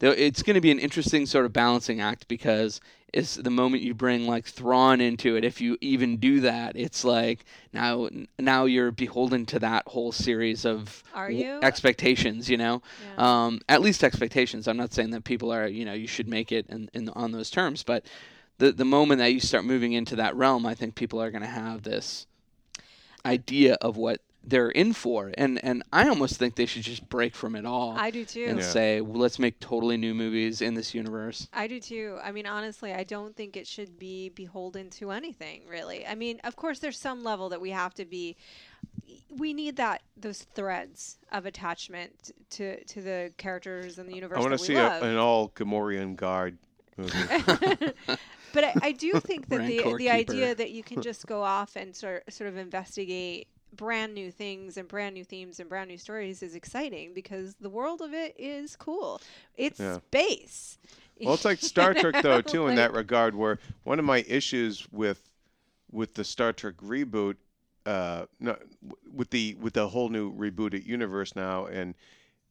[SPEAKER 2] it's going to be an interesting sort of balancing act because it's the moment you bring like Thrawn into it. If you even do that, it's like now now you're beholden to that whole series of w- expectations. You know,
[SPEAKER 3] Yeah.
[SPEAKER 2] um, at least expectations. I'm not saying that people are, you know, you should make it in, in on those terms, but the the moment that you start moving into that realm, I think people are going to have this idea of what they're in for, and and I almost think they should just break from it all
[SPEAKER 3] I do too.
[SPEAKER 2] and
[SPEAKER 1] Yeah.
[SPEAKER 2] say, well, let's make totally new movies in this universe.
[SPEAKER 3] I do too. I mean, honestly, I don't think it should be beholden to anything, really. I mean, of course, there's some level that we have to be. We need that those threads of attachment to to the characters and the universe
[SPEAKER 1] I want
[SPEAKER 3] that
[SPEAKER 1] to
[SPEAKER 3] we
[SPEAKER 1] see a,
[SPEAKER 3] love.
[SPEAKER 1] an all Gamorrean guard movie.
[SPEAKER 3] but I, I do think that the
[SPEAKER 2] Rancor
[SPEAKER 3] the idea
[SPEAKER 2] keeper.
[SPEAKER 3] that you can just go off and sort sort of investigate brand new things and brand new themes and brand new stories is exciting because the world of it is cool. It's
[SPEAKER 1] Yeah.
[SPEAKER 3] space.
[SPEAKER 1] Well, it's like Star Trek though too in that regard. Where one of my issues with with the Star Trek reboot, uh, no, with the with the whole new rebooted universe now, and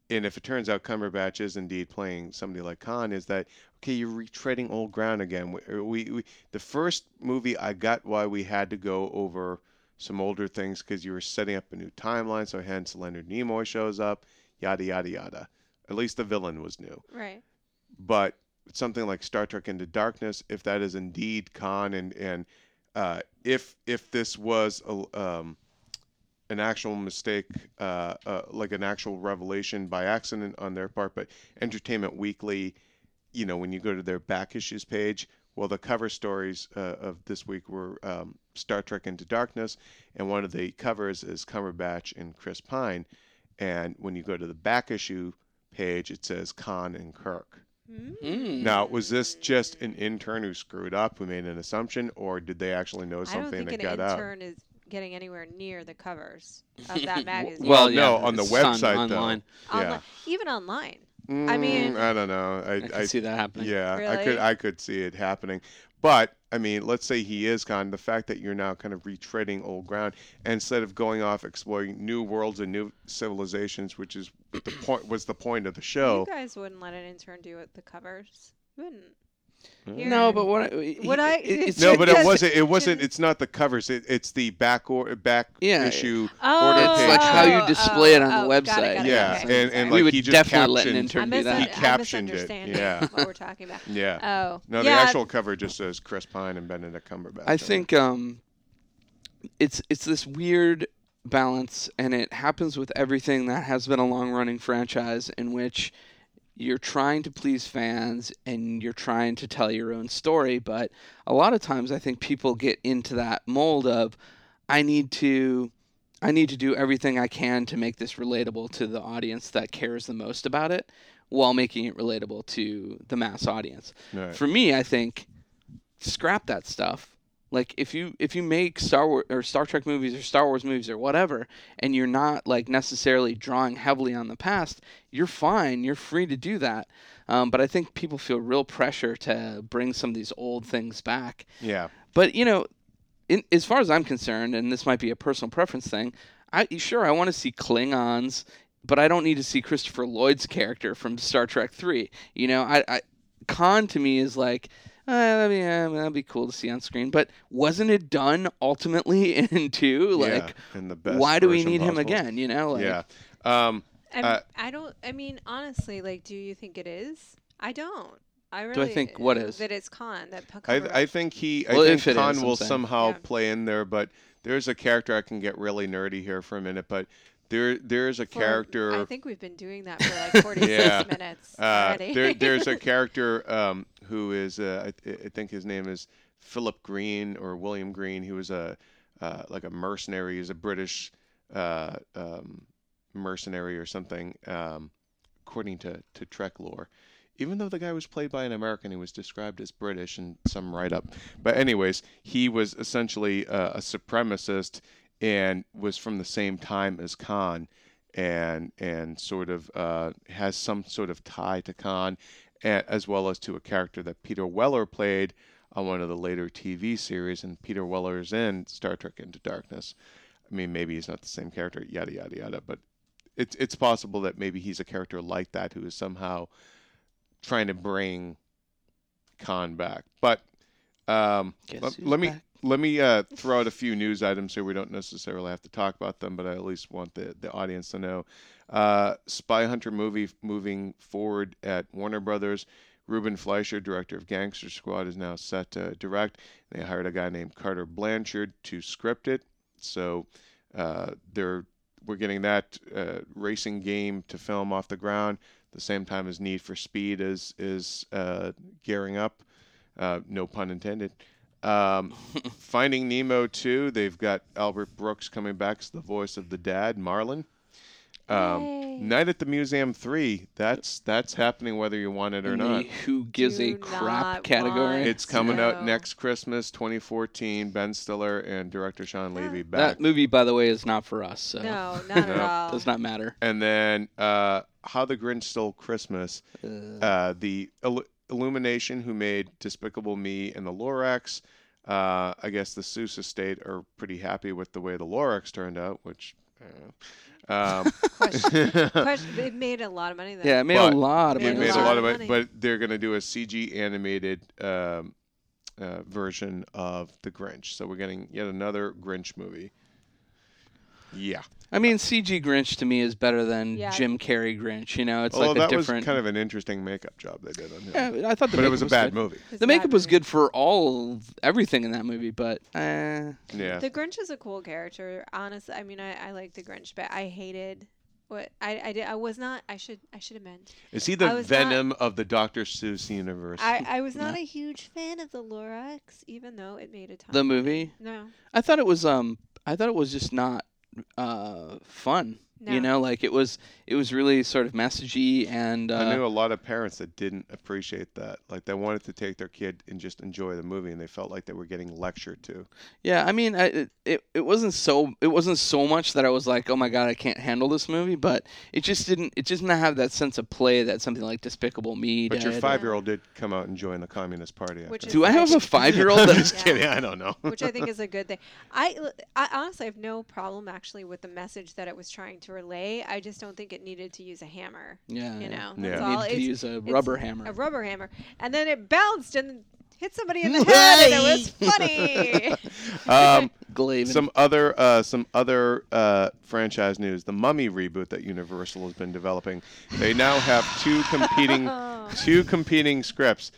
[SPEAKER 1] and if it turns out Cumberbatch is indeed playing somebody like Khan, is that okay? You're retreading old ground again. We, we, we the first movie I got why we had to go over some older things because you were setting up a new timeline. So hence Leonard Nimoy shows up, yada yada yada. At least the villain was new
[SPEAKER 3] Right.
[SPEAKER 1] but something like Star Trek Into Darkness, if that is indeed Khan, and and uh, if if this was a, um, an actual mistake, uh, uh, like an actual revelation by accident on their part, but Entertainment Weekly, you know, when you go to their back issues page, well, the cover stories uh, of this week were um, Star Trek Into Darkness, and one of the covers is Cumberbatch and Chris Pine, and when you go to the back issue page, it says Khan and Kirk.
[SPEAKER 2] Mm.
[SPEAKER 1] Now, was this just an intern who screwed up, who made an assumption, or did they actually know something that got out?
[SPEAKER 3] I don't
[SPEAKER 1] something
[SPEAKER 3] think
[SPEAKER 1] that
[SPEAKER 3] an
[SPEAKER 1] got out?
[SPEAKER 3] intern is getting anywhere near the covers of that magazine.
[SPEAKER 1] Well,
[SPEAKER 2] Well, yeah,
[SPEAKER 1] no, on the
[SPEAKER 2] it's
[SPEAKER 1] website, though.
[SPEAKER 2] online.
[SPEAKER 1] yeah.
[SPEAKER 3] Online- even online.
[SPEAKER 1] Mm,
[SPEAKER 3] mean-
[SPEAKER 1] I don't know. I,
[SPEAKER 2] I can
[SPEAKER 1] I-
[SPEAKER 2] see that happening.
[SPEAKER 1] yeah, I could, I could see it happening. But I mean, let's say he is Khan. The fact that you're now kind of retreading old ground, instead of going off exploring new worlds and new civilizations, which is the point was the point of the show.
[SPEAKER 3] You guys wouldn't let an intern do it the covers. You wouldn't. Here.
[SPEAKER 2] No, but what? I-
[SPEAKER 3] Would I-
[SPEAKER 2] it- it's
[SPEAKER 1] No, but it
[SPEAKER 3] Because-
[SPEAKER 1] wasn't. It wasn't. It's not the covers. It, it's the back or back
[SPEAKER 2] Yeah,
[SPEAKER 1] issue.
[SPEAKER 3] Oh,
[SPEAKER 1] order
[SPEAKER 2] It's like how you
[SPEAKER 3] oh,
[SPEAKER 2] display it on
[SPEAKER 3] oh,
[SPEAKER 2] the
[SPEAKER 3] oh, got it,
[SPEAKER 2] website.
[SPEAKER 3] got it,
[SPEAKER 1] Yeah,
[SPEAKER 3] okay.
[SPEAKER 1] and- and
[SPEAKER 2] we
[SPEAKER 1] like
[SPEAKER 2] would
[SPEAKER 1] he just
[SPEAKER 2] definitely let an intern do that.
[SPEAKER 1] He captioned it, yeah.
[SPEAKER 3] what we're talking about.
[SPEAKER 1] Yeah.
[SPEAKER 3] Oh,
[SPEAKER 1] No, the
[SPEAKER 3] yeah.
[SPEAKER 1] actual cover just says Chris Pine and Benedict Cumberbatch.
[SPEAKER 2] I think um, it's it's this weird balance, and it happens with everything that has been a long running franchise in which you're trying to please fans and you're trying to tell your own story, but a lot of times I think people get into that mold of I need to I need to do everything I can to make this relatable to the audience that cares the most about it while making it relatable to the mass audience.
[SPEAKER 1] Right.
[SPEAKER 2] For me, I think scrap that stuff. Like if you if you make Star Wars or Star Trek movies or Star Wars movies or whatever, and you're not like necessarily drawing heavily on the past, you're fine. You're free to do that. Um, but I think people feel real pressure to bring some of these old things back.
[SPEAKER 1] yeah.
[SPEAKER 2] But you know, in, as far as I'm concerned, and this might be a personal preference thing, I sure I want to see Klingons, but I don't need to see Christopher Lloyd's character from Star Trek Three. You know, I, I Khan to me is like. Uh, that'd, be, uh, that'd be cool to see on screen, but wasn't it done ultimately in two? Like,
[SPEAKER 1] yeah. In the best
[SPEAKER 2] why do we
[SPEAKER 1] version
[SPEAKER 2] need him again? You know, like,
[SPEAKER 1] yeah. Um,
[SPEAKER 3] I'm-
[SPEAKER 1] Uh,
[SPEAKER 3] I don't. I mean, honestly, like, do you think it is? I don't. I really
[SPEAKER 2] Do I think what is?
[SPEAKER 3] that it's Khan that P-
[SPEAKER 1] I,
[SPEAKER 3] Cumberbatch-
[SPEAKER 1] I think he. I
[SPEAKER 2] Well,
[SPEAKER 1] think
[SPEAKER 2] if it
[SPEAKER 1] Khan
[SPEAKER 2] is,
[SPEAKER 1] will somehow
[SPEAKER 3] Yeah.
[SPEAKER 1] play in there, but there's a character I can get really nerdy here for a minute, but there there's a
[SPEAKER 3] for-
[SPEAKER 1] character.
[SPEAKER 3] I think we've been doing that for like 46
[SPEAKER 1] Yeah.
[SPEAKER 3] minutes
[SPEAKER 1] Uh, there, there's a character um, who is, uh, I, I think his name is Philip Green or William Green. He was a uh, like a mercenary. He's a British uh, um, mercenary or something, um, according to, to Trek lore. Even though the guy was played by an American, he was described as British in some write-up. But anyways, he was essentially uh, a supremacist and was from the same time as Khan and and sort of uh, has some sort of tie to Khan, a- as well as to a character that Peter Weller played on one of the later TV series, and Peter Weller is in Star Trek Into Darkness. I mean, maybe he's not the same character, yada yada yada, but it's it's possible that maybe he's a character like that who is somehow trying to bring Khan back. But um, let, let me let me uh, throw out a few news items here. We don't necessarily have to talk about them, but I at least want the, the audience to know. Uh, Spy Hunter movie moving forward at Warner Brothers. Ruben Fleischer, director of Gangster Squad, is now set to direct. They hired a guy named Carter Blanchard to script it. So uh, they're we're getting that uh, racing game to film off the ground. The same time as Need for Speed is is uh, gearing up. Uh, no pun intended. Um, Finding Nemo 2, they've got Albert Brooks coming back as the voice of the dad, Marlin. Um, Night at the Museum 3, that's that's happening whether you want it or
[SPEAKER 2] In
[SPEAKER 1] not.
[SPEAKER 2] the who gives a crap
[SPEAKER 3] not
[SPEAKER 2] category.
[SPEAKER 3] want
[SPEAKER 1] It's coming
[SPEAKER 3] No.
[SPEAKER 1] out next Christmas, 2014. Ben Stiller and director Shawn Levy back.
[SPEAKER 2] that movie, by the way, is not for us. So
[SPEAKER 3] No, not at
[SPEAKER 1] No.
[SPEAKER 3] all.
[SPEAKER 2] does not matter.
[SPEAKER 1] and then uh, How the Grinch Stole Christmas.
[SPEAKER 2] Uh,
[SPEAKER 1] Uh, the Illu- Illumination, who made Despicable Me and the Lorax. Uh, I guess the Seuss estate are pretty happy with the way the Lorax turned out, which. Uh, um,
[SPEAKER 3] Question. Question. It made a lot of money though.
[SPEAKER 2] yeah, it made
[SPEAKER 1] but
[SPEAKER 2] a lot of
[SPEAKER 3] Made
[SPEAKER 1] it made a
[SPEAKER 3] lot
[SPEAKER 1] lot
[SPEAKER 3] of
[SPEAKER 1] of
[SPEAKER 3] money.
[SPEAKER 1] but they're going to do a CG animated um, uh, version of the Grinch. So we're getting yet another Grinch movie. Yeah.
[SPEAKER 2] I mean, CG Grinch to me is better than
[SPEAKER 3] Yeah.
[SPEAKER 2] Jim Carrey Grinch. You know, it's
[SPEAKER 1] Although
[SPEAKER 2] like a
[SPEAKER 1] that
[SPEAKER 2] different.
[SPEAKER 1] was kind of an interesting makeup job they did on him.
[SPEAKER 2] yeah, I thought the
[SPEAKER 1] but
[SPEAKER 2] makeup
[SPEAKER 1] it was a bad
[SPEAKER 2] good.
[SPEAKER 1] movie.
[SPEAKER 3] It's
[SPEAKER 2] The makeup
[SPEAKER 3] bad
[SPEAKER 2] was
[SPEAKER 3] movie.
[SPEAKER 2] good for all everything in that movie, but uh,
[SPEAKER 1] Yeah.
[SPEAKER 3] The Grinch is a cool character. Honestly, I mean, I, I like the Grinch, but I hated what I, I did. I was not. I should I should have meant.
[SPEAKER 1] Is he
[SPEAKER 3] I
[SPEAKER 1] the
[SPEAKER 3] was not-
[SPEAKER 1] Venom of the Dr. Seuss universe?
[SPEAKER 3] I, I was not
[SPEAKER 2] No.
[SPEAKER 3] a huge fan of the Lorax, even though it made a ton.
[SPEAKER 2] the movie,
[SPEAKER 3] No.
[SPEAKER 2] I thought it was um, I thought it was just not uh fun.
[SPEAKER 3] No.
[SPEAKER 2] You know, like it was it was really sort of messagey and
[SPEAKER 1] I knew
[SPEAKER 2] uh,
[SPEAKER 1] a lot of parents that didn't appreciate that. Like they wanted to take their kid and just enjoy the movie, and they felt like they were getting lectured to.
[SPEAKER 2] yeah. I mean, I, it, it it wasn't so it wasn't so much that I was like, oh my god, I can't handle this movie, but it just didn't it just didn't have that sense of play that something like Despicable Me
[SPEAKER 1] But your five-year-old did come out and join the Communist Party.
[SPEAKER 3] Which
[SPEAKER 2] Do I have a five year old
[SPEAKER 1] I'm
[SPEAKER 2] that
[SPEAKER 1] just
[SPEAKER 3] Yeah.
[SPEAKER 1] kidding. I don't know.
[SPEAKER 3] which I think is a good thing. I, I honestly have no problem actually with the message that it was trying to relay. I just don't think it needed to use a hammer.
[SPEAKER 2] Yeah,
[SPEAKER 3] You know,
[SPEAKER 1] Yeah.
[SPEAKER 3] that's
[SPEAKER 2] Need
[SPEAKER 3] all.
[SPEAKER 2] to
[SPEAKER 3] It's
[SPEAKER 2] use a rubber hammer.
[SPEAKER 3] a rubber hammer, and then it bounced and hit somebody in the head, and it was funny.
[SPEAKER 1] Um, some other uh, some other uh, franchise news: the Mummy reboot that Universal has been developing. They now have two competing two competing scripts.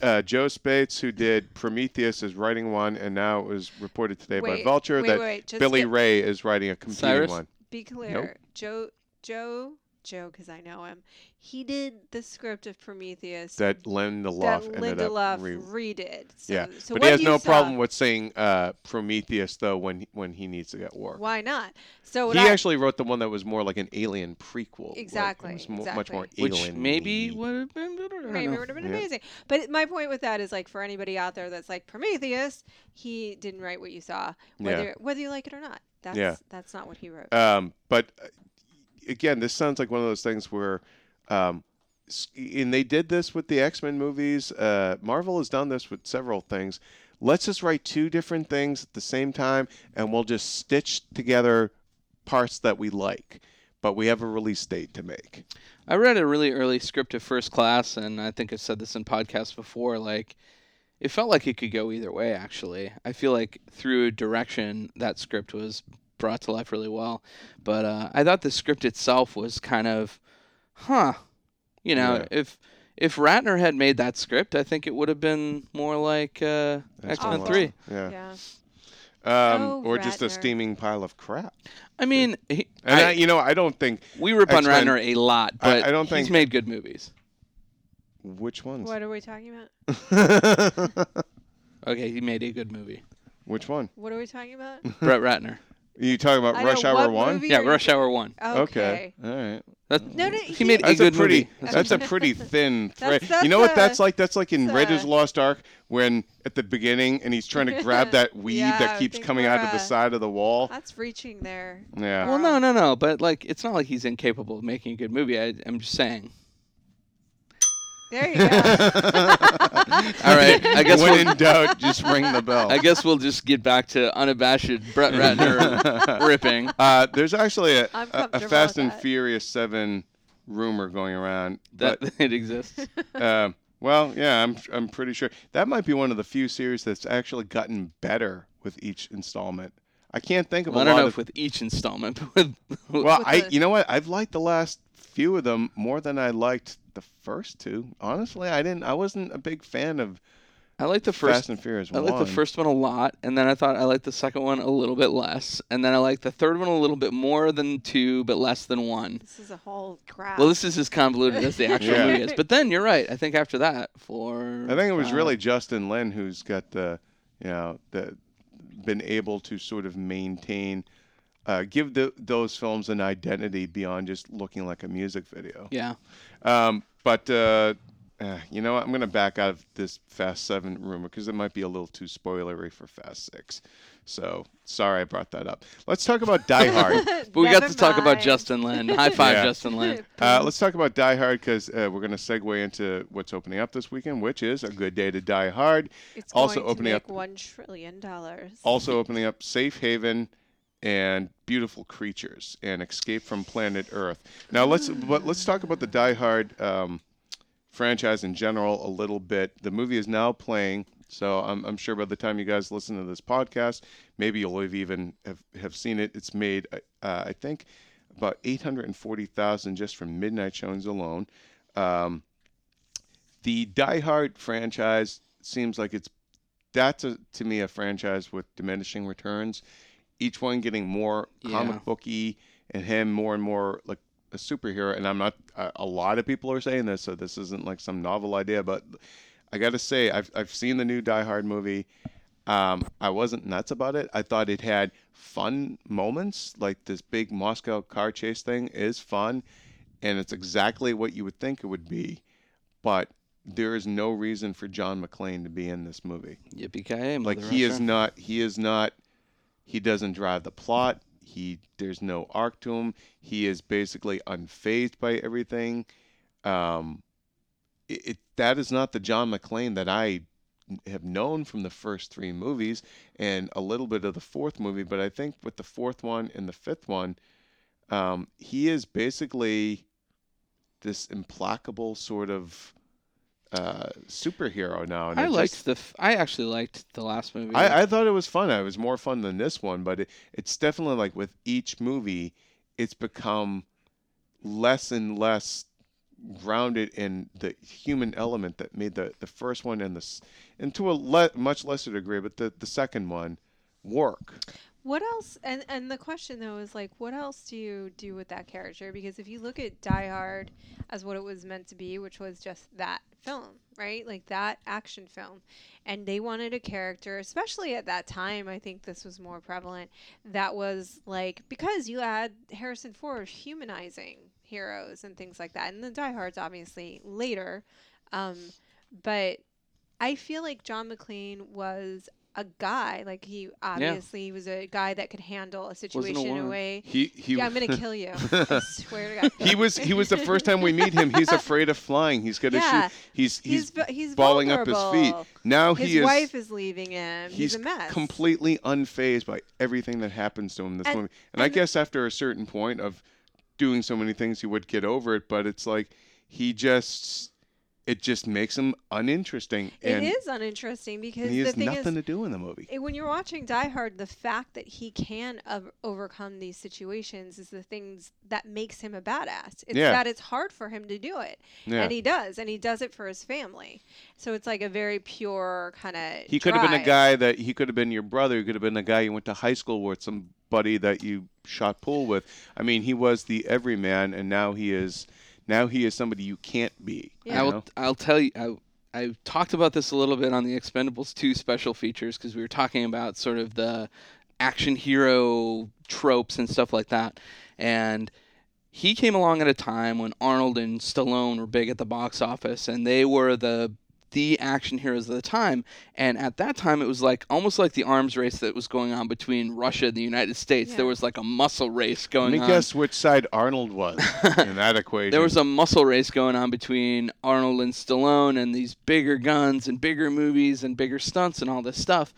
[SPEAKER 1] Uh, Joe Spaihts, who did Prometheus, is writing one, and now it was reported today by Vulture
[SPEAKER 3] wait,
[SPEAKER 1] that
[SPEAKER 3] wait, just
[SPEAKER 1] Billy
[SPEAKER 3] get-
[SPEAKER 1] Ray is writing a competing
[SPEAKER 2] Cyrus?
[SPEAKER 1] one.
[SPEAKER 3] Be clear, Joe, Joe, Joe, because I know him. He did the script of Prometheus
[SPEAKER 1] That Lindelof
[SPEAKER 3] that
[SPEAKER 1] ended
[SPEAKER 3] Lindelof
[SPEAKER 1] re-
[SPEAKER 3] redid. So,
[SPEAKER 1] yeah,
[SPEAKER 3] so
[SPEAKER 1] but
[SPEAKER 3] what
[SPEAKER 1] he has no
[SPEAKER 3] saw-
[SPEAKER 1] problem with saying uh, Prometheus though when he, when he needs to get war.
[SPEAKER 3] Why not? So what
[SPEAKER 1] He
[SPEAKER 3] I,
[SPEAKER 1] actually wrote the one that was more like an alien prequel. like, it
[SPEAKER 3] Exactly,
[SPEAKER 1] was mo- much more
[SPEAKER 3] exactly.
[SPEAKER 2] which
[SPEAKER 1] alien.
[SPEAKER 2] maybe would have been better.
[SPEAKER 3] Maybe it would have been
[SPEAKER 1] Yeah.
[SPEAKER 3] amazing. But my point with that is like for anybody out there that's like Prometheus, he didn't write what you saw, whether
[SPEAKER 1] Yeah.
[SPEAKER 3] whether you like it or not. That's
[SPEAKER 1] Yeah.
[SPEAKER 3] that's not what he wrote.
[SPEAKER 1] Um, but uh, again, this sounds like one of those things where, um, and they did this with the X Men movies. Uh, Marvel has done this with several things. Let's just write two different things at the same time, and we'll just stitch together parts that we like. But we have a release date to make.
[SPEAKER 2] I read a really early script of First Class, and I think I've said this in podcasts before. Like, it felt like it could go either way. Actually, I feel like through direction, that script was brought to life really well. But uh, I thought the script itself was kind of, huh? You know,
[SPEAKER 1] Yeah.
[SPEAKER 2] if if Ratner had made that script, I think it would have been more like uh,
[SPEAKER 1] That's
[SPEAKER 2] X Men
[SPEAKER 1] what-
[SPEAKER 2] Three.
[SPEAKER 1] Yeah.
[SPEAKER 3] yeah.
[SPEAKER 1] Um,
[SPEAKER 3] Oh,
[SPEAKER 1] or just a steaming pile of crap.
[SPEAKER 2] I mean, he,
[SPEAKER 1] And I,
[SPEAKER 2] I-
[SPEAKER 1] you know, I don't think
[SPEAKER 2] we rip on Ratner a lot, but
[SPEAKER 1] I don't think
[SPEAKER 2] he's
[SPEAKER 1] think-
[SPEAKER 2] made good movies.
[SPEAKER 1] Which ones.
[SPEAKER 3] What are we talking about?
[SPEAKER 2] Okay, he made a good movie.
[SPEAKER 1] which one?
[SPEAKER 3] What are we talking about?
[SPEAKER 2] Brett Ratner.
[SPEAKER 1] Are you talking about
[SPEAKER 3] I
[SPEAKER 1] Rush
[SPEAKER 3] know,
[SPEAKER 1] Hour One?
[SPEAKER 2] Yeah, Rush Hour One.
[SPEAKER 3] Okay.
[SPEAKER 1] All right.
[SPEAKER 2] That,
[SPEAKER 3] No, no,
[SPEAKER 2] he,
[SPEAKER 3] he-
[SPEAKER 2] made a
[SPEAKER 1] That's
[SPEAKER 2] good
[SPEAKER 1] a pretty.
[SPEAKER 2] movie.
[SPEAKER 1] That's a pretty thin thread.
[SPEAKER 3] That's-
[SPEAKER 1] you know what
[SPEAKER 3] that's
[SPEAKER 1] that's like? That's like in
[SPEAKER 3] that's
[SPEAKER 1] Raiders of
[SPEAKER 3] a-
[SPEAKER 1] the Lost Ark when at the beginning and he's trying to grab that weed
[SPEAKER 3] Yeah,
[SPEAKER 1] that keeps coming out of the side of the wall.
[SPEAKER 3] That's reaching there.
[SPEAKER 1] Yeah.
[SPEAKER 2] Well, no, no, no. But like, it's not like he's incapable of making a good movie. I, I'm just saying.
[SPEAKER 3] There you go.
[SPEAKER 2] All right, I guess
[SPEAKER 1] when
[SPEAKER 2] we'll,
[SPEAKER 1] in doubt, just ring the bell.
[SPEAKER 2] I guess we'll just get back to unabashed Brett Ratner ripping.
[SPEAKER 1] Uh, there's actually a,
[SPEAKER 3] I'm
[SPEAKER 1] a, a Fast and. Furious Seven rumor going around.
[SPEAKER 2] That
[SPEAKER 1] But
[SPEAKER 2] it exists.
[SPEAKER 1] um, well, yeah, I'm I'm pretty sure that might be one of the few series that's actually gotten better with each installment. I can't think of
[SPEAKER 2] Well, I
[SPEAKER 1] a
[SPEAKER 2] don't
[SPEAKER 1] lot
[SPEAKER 2] know
[SPEAKER 1] of
[SPEAKER 2] if with each installment, but with
[SPEAKER 1] Well,
[SPEAKER 3] With
[SPEAKER 1] I
[SPEAKER 3] the-
[SPEAKER 1] you know what? I've liked the last few of them more than I liked the first two. Honestly, I didn't. I wasn't a big fan of
[SPEAKER 2] I like the first
[SPEAKER 1] Fast and Furious
[SPEAKER 2] I
[SPEAKER 1] one.
[SPEAKER 2] like the first one a lot, and then I thought I liked the second one a little bit less, and then I liked the third one a little bit more than two, but less than one.
[SPEAKER 3] This is a whole crap.
[SPEAKER 2] Well, this is as convoluted as the actual
[SPEAKER 1] Yeah.
[SPEAKER 2] movie is. But then you're right. I think after that, for
[SPEAKER 1] I think it was
[SPEAKER 2] five-
[SPEAKER 1] really Justin Lin who's got the, you know, the been able to sort of maintain, uh, give the, those films an identity beyond just looking like a music video.
[SPEAKER 2] Yeah.
[SPEAKER 1] Um, but uh, uh, you know, what? I'm going to back out of this Fast Seven rumor because it might be a little too spoilery for Fast Six. So sorry I brought that up. Let's talk about Die Hard.
[SPEAKER 2] But we got
[SPEAKER 3] Never
[SPEAKER 2] to talk about. Justin Lin. High five,
[SPEAKER 1] Yeah.
[SPEAKER 2] Justin Lin.
[SPEAKER 1] Uh, let's talk about Die Hard because uh, we're going to segue into what's opening up this weekend, which is a good day to die hard.
[SPEAKER 3] It's
[SPEAKER 1] also
[SPEAKER 3] going
[SPEAKER 1] opening
[SPEAKER 3] to
[SPEAKER 1] up-
[SPEAKER 3] make one trillion dollars.
[SPEAKER 1] Also opening up Safe Haven and Beautiful Creatures and Escape from Planet Earth. Now let's but let's talk about the Die Hard um, franchise in general a little bit. The movie is now playing, so I'm, I'm sure by the time you guys listen to this podcast, maybe you'll have even have, have seen it. It's made uh, I think about 840,000 just from midnight showings alone. Um, the Die Hard franchise seems like it's that's a, to me a franchise with diminishing returns. Each one getting more
[SPEAKER 2] Yeah.
[SPEAKER 1] comic booky and him more and more like a superhero. And I'm not. A, a lot of people are saying this, so this isn't like some novel idea. But I got to say, I've I've seen the new Die Hard movie. Um, I wasn't nuts about it. I thought it had fun moments, like this big Moscow car chase thing is fun, and it's exactly what you would think it would be. But there is no reason for John McClane to be in this movie.
[SPEAKER 2] Yippee ki
[SPEAKER 1] Like he is not. He is not. He doesn't drive the plot. He there's no arc to him. He is basically unfazed by everything. Um, it, it that is not the John McClane that I have known from the first three movies and a little bit of the fourth movie. But I think with the fourth one and the fifth one, um, he is basically this implacable sort of uh, superhero now. And
[SPEAKER 2] I liked
[SPEAKER 1] just-
[SPEAKER 2] the. F- I actually liked the last movie.
[SPEAKER 1] I, I thought it was fun. It was more fun than this one, but it, it's definitely like with each movie, it's become less and less grounded in the human element that made the, the first one and the and to a le- much lesser degree, but the, the second one work.
[SPEAKER 3] What else? And and the question though is like, what else do you do with that character? Because if you look at Die Hard as what it was meant to be, which was just that film, right? Like that action film, and they wanted a character, especially at that time. I think this was more prevalent. That was like because you had Harrison Ford humanizing heroes and things like that, and the Die Hard's obviously later, um, but I feel like John McClane was a guy. Like he obviously was a guy that could handle a
[SPEAKER 2] a
[SPEAKER 3] situation in a way.
[SPEAKER 1] He he
[SPEAKER 3] yeah, I'm gonna kill you. I swear to God.
[SPEAKER 1] he was he was the first time we meet him. He's afraid of flying. He's gonna
[SPEAKER 3] Yeah.
[SPEAKER 1] shoot. He's
[SPEAKER 3] He's
[SPEAKER 1] he's,
[SPEAKER 3] he's
[SPEAKER 1] balling up his feet.
[SPEAKER 3] vulnerable.
[SPEAKER 1] Now
[SPEAKER 3] His
[SPEAKER 1] he is
[SPEAKER 3] wife is leaving him. He's,
[SPEAKER 1] he's
[SPEAKER 3] a mess.
[SPEAKER 1] completely unfazed by everything that happens to him in this
[SPEAKER 3] And-
[SPEAKER 1] movie. And I guess after a certain point of doing so many things, he would get over it. But it's like he just, it just makes him uninteresting.
[SPEAKER 3] It is uninteresting because
[SPEAKER 1] he
[SPEAKER 3] the
[SPEAKER 1] has
[SPEAKER 3] thing
[SPEAKER 1] nothing
[SPEAKER 3] is,
[SPEAKER 1] to do in the movie.
[SPEAKER 3] when you're watching Die Hard, the fact that he can ov- overcome these situations is the things that makes him a badass. It's
[SPEAKER 1] Yeah.
[SPEAKER 3] that it's hard for him to do it,
[SPEAKER 1] Yeah.
[SPEAKER 3] and he does, and he does it for his family. So it's like a very pure kind of.
[SPEAKER 1] He could have been a guy that he could have been your brother. He could have been a guy you went to high school with, somebody that you shot pool with. I mean, he was the everyman, and now he is. Now he is somebody you can't be.
[SPEAKER 3] Yeah.
[SPEAKER 1] you
[SPEAKER 2] I will. I'll tell you. I, I talked about this a little bit on the Expendables 2 special features because we were talking about sort of the action hero tropes and stuff like that. And he came along at a time when Arnold and Stallone were big at the box office, and they were the the action heroes of the time. And at that time, it was like almost like the arms race that was going on between Russia and the United States.
[SPEAKER 3] Yeah.
[SPEAKER 2] There was like a muscle race
[SPEAKER 1] Let
[SPEAKER 2] going
[SPEAKER 1] me
[SPEAKER 2] on.
[SPEAKER 1] guess which side Arnold was in that equation.
[SPEAKER 2] There was a muscle race going on between Arnold and Stallone and these bigger guns and bigger movies and bigger stunts and all this stuff.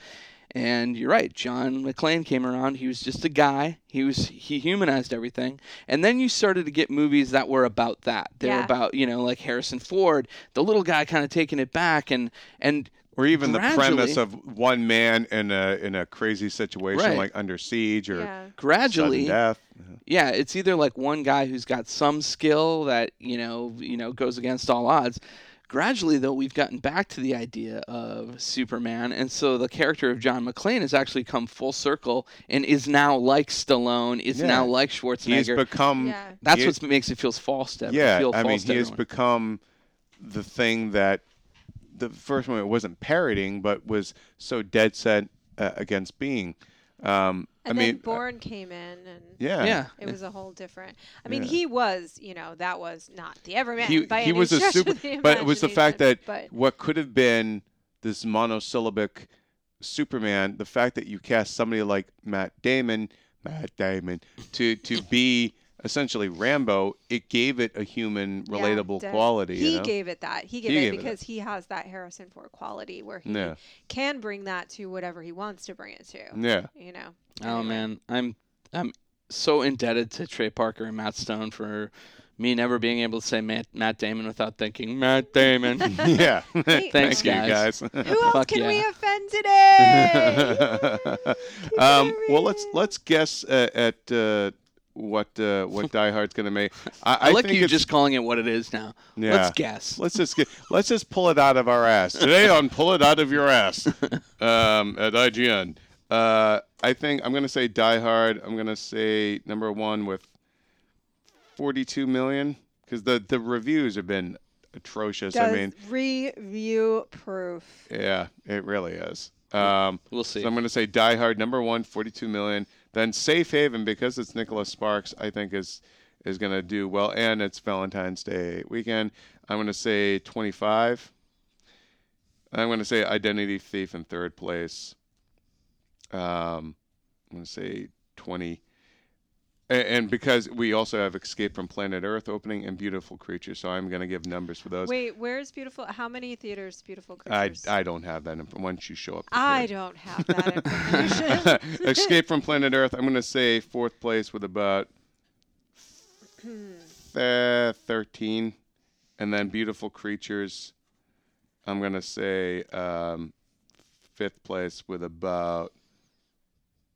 [SPEAKER 2] And you're right, John McClane came around. He was just a guy. He was he humanized everything. And then you started to get movies that were about that. They're
[SPEAKER 3] Yeah.
[SPEAKER 2] about, you know, like Harrison Ford, the little guy kind of taking it back and and
[SPEAKER 1] or even the premise of one man in a in a crazy situation
[SPEAKER 2] Right.
[SPEAKER 1] like under siege or
[SPEAKER 3] yeah.
[SPEAKER 2] gradually
[SPEAKER 1] sudden death. Uh-huh.
[SPEAKER 2] yeah it's either like one guy who's got some skill that you know you know goes against all odds gradually though we've gotten back to the idea of superman and so the character of john mcclane has actually come full circle and is now like stallone is
[SPEAKER 1] Yeah.
[SPEAKER 2] now like Schwarzenegger.
[SPEAKER 1] He's
[SPEAKER 2] schwarzenegger
[SPEAKER 1] become
[SPEAKER 3] Yeah.
[SPEAKER 2] that's
[SPEAKER 1] he-
[SPEAKER 2] what makes it feels false to
[SPEAKER 1] yeah.
[SPEAKER 2] feel
[SPEAKER 1] I mean,
[SPEAKER 2] false to
[SPEAKER 1] he has become the thing that the first one it wasn't parodying, but was so dead set uh, against being. Um,
[SPEAKER 3] And
[SPEAKER 1] I
[SPEAKER 3] then
[SPEAKER 1] mean, uh,
[SPEAKER 3] Bourne came in, and
[SPEAKER 1] yeah,
[SPEAKER 2] yeah
[SPEAKER 3] it was a whole different. I mean,
[SPEAKER 1] Yeah.
[SPEAKER 3] he was, you know, that was not the everyman.
[SPEAKER 1] he
[SPEAKER 3] by
[SPEAKER 1] he
[SPEAKER 3] any
[SPEAKER 1] was a super, but it was the fact that
[SPEAKER 3] but
[SPEAKER 1] what could have been this monosyllabic Superman, the fact that you cast somebody like Matt Damon, Matt Damon, to to be essentially Rambo, it gave it a human,
[SPEAKER 3] Yeah,
[SPEAKER 1] relatable
[SPEAKER 3] did.
[SPEAKER 1] quality.
[SPEAKER 3] He
[SPEAKER 1] you know?
[SPEAKER 3] gave it that. He gave
[SPEAKER 1] He
[SPEAKER 3] it
[SPEAKER 1] gave it
[SPEAKER 3] because he has that Harrison Ford quality where he
[SPEAKER 1] yeah,
[SPEAKER 3] can bring that to whatever he wants to bring it to.
[SPEAKER 1] yeah.
[SPEAKER 3] You know.
[SPEAKER 2] Oh
[SPEAKER 3] Anyway.
[SPEAKER 2] man, I'm I'm so indebted to Trey Parker and Matt Stone for me never being able to say Matt, Matt Damon without thinking Matt Damon.
[SPEAKER 1] yeah.
[SPEAKER 3] Hey,
[SPEAKER 2] Thanks,
[SPEAKER 1] Thank you,
[SPEAKER 2] guys.
[SPEAKER 1] guys.
[SPEAKER 3] Who else
[SPEAKER 2] Fuck
[SPEAKER 3] can we
[SPEAKER 2] yeah.
[SPEAKER 3] offend today?
[SPEAKER 1] um, well, let's let's guess uh, at uh, what uh, what Die Hard's gonna make. I,
[SPEAKER 2] I, like
[SPEAKER 1] think
[SPEAKER 2] you
[SPEAKER 1] it's-
[SPEAKER 2] just calling it what it is now.
[SPEAKER 1] Yeah.
[SPEAKER 2] Let's guess.
[SPEAKER 1] Let's just get let's just pull it out of our ass today on pull it out of your ass um, at IGN. Uh, I think I'm gonna say Die Hard. I'm gonna say number one with 42 million because the the reviews have been atrocious. I mean,
[SPEAKER 3] review proof.
[SPEAKER 1] yeah, it really is. Um,
[SPEAKER 2] We'll see.
[SPEAKER 1] so I'm gonna say Die Hard number one, 42 million. Then Safe Haven because it's Nicholas Sparks. I think is is gonna do well, and it's Valentine's Day weekend. I'm gonna say 25. I'm gonna say Identity Thief in third place. Um, I'm gonna say 20. A- And because we also have Escape from Planet Earth opening and Beautiful Creatures, so I'm gonna give numbers for those.
[SPEAKER 3] Wait, where's beautiful? How many theaters? Beautiful creatures.
[SPEAKER 1] I I don't have that info. Once you show up,
[SPEAKER 3] I don't have that information.
[SPEAKER 1] Escape from Planet Earth. I'm going to say fourth place with about uh, 13. And then Beautiful Creatures. I'm going to say um, fifth place with about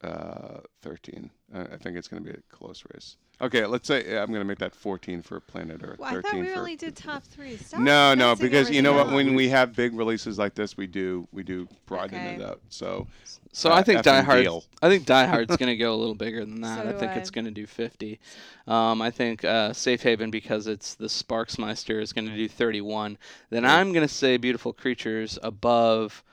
[SPEAKER 1] uh, 13. I, I think it's going to be a close race. Okay, let's say I'm going to make that 14 for Planet Earth.
[SPEAKER 3] well, I
[SPEAKER 1] 13
[SPEAKER 3] thought we
[SPEAKER 1] for
[SPEAKER 3] only did top three. Stop
[SPEAKER 1] no, no, because you know what? When we have big releases like this, we do we do broaden it
[SPEAKER 3] Okay.
[SPEAKER 1] out. So
[SPEAKER 2] So
[SPEAKER 1] uh,
[SPEAKER 2] I think
[SPEAKER 1] effing
[SPEAKER 2] Die Hard.
[SPEAKER 1] deal.
[SPEAKER 2] I think Die Hard's going to go a little bigger than that.
[SPEAKER 3] So
[SPEAKER 2] I think
[SPEAKER 3] I.
[SPEAKER 2] it's going to do 50. Um, I think uh, Safe Haven because it's the Sparksmeister is going to do 31. Then
[SPEAKER 1] Yeah.
[SPEAKER 2] I'm going to say Beautiful Creatures above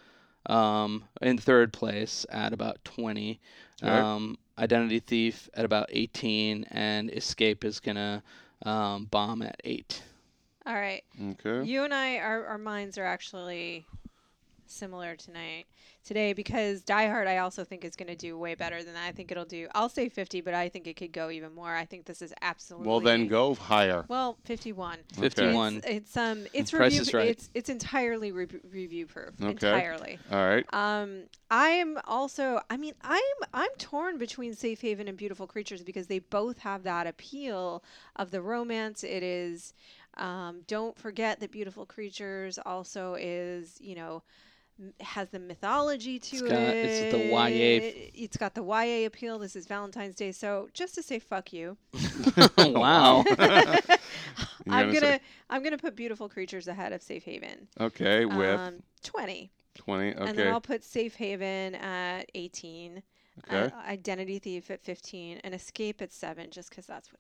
[SPEAKER 2] um, in third place at about 20.
[SPEAKER 1] Okay.
[SPEAKER 2] Um, Identity Thief at about 18, and Escape is going to um, bomb at 8.
[SPEAKER 3] All right.
[SPEAKER 1] okay.
[SPEAKER 3] You and I, our, our minds are actually similar tonight today because Die Hard I also think is going to do way better than that. I think it'll do. I'll say 50, but I think it could go even more. I think this is absolutely.
[SPEAKER 1] Well, then go higher.
[SPEAKER 3] Well, 51.
[SPEAKER 2] 51.
[SPEAKER 3] It's, it's um it's
[SPEAKER 2] Price
[SPEAKER 3] review
[SPEAKER 2] is right.
[SPEAKER 3] it's it's entirely re- review proof.
[SPEAKER 1] Okay.
[SPEAKER 3] Entirely.
[SPEAKER 1] All right.
[SPEAKER 3] Um, I am also. I mean, I'm I'm torn between Safe Haven and Beautiful Creatures because they both have that appeal of the romance. It is. Um, don't forget that Beautiful Creatures also is, you know, m- has the mythology to
[SPEAKER 2] It's
[SPEAKER 3] it.
[SPEAKER 2] got- it's the YA
[SPEAKER 3] It's got the YA appeal. This is Valentine's Day, so just to say fuck you,
[SPEAKER 2] wow.
[SPEAKER 3] I'm gonna I'm gonna put Beautiful Creatures ahead of Safe Haven.
[SPEAKER 1] Okay, with
[SPEAKER 3] um, 20.
[SPEAKER 1] 20.
[SPEAKER 3] And then
[SPEAKER 1] Okay.
[SPEAKER 3] I'll put Safe Haven at 18,
[SPEAKER 1] Okay.
[SPEAKER 3] uh, Identity Thief at 15, and Escape at 7, just because that's what.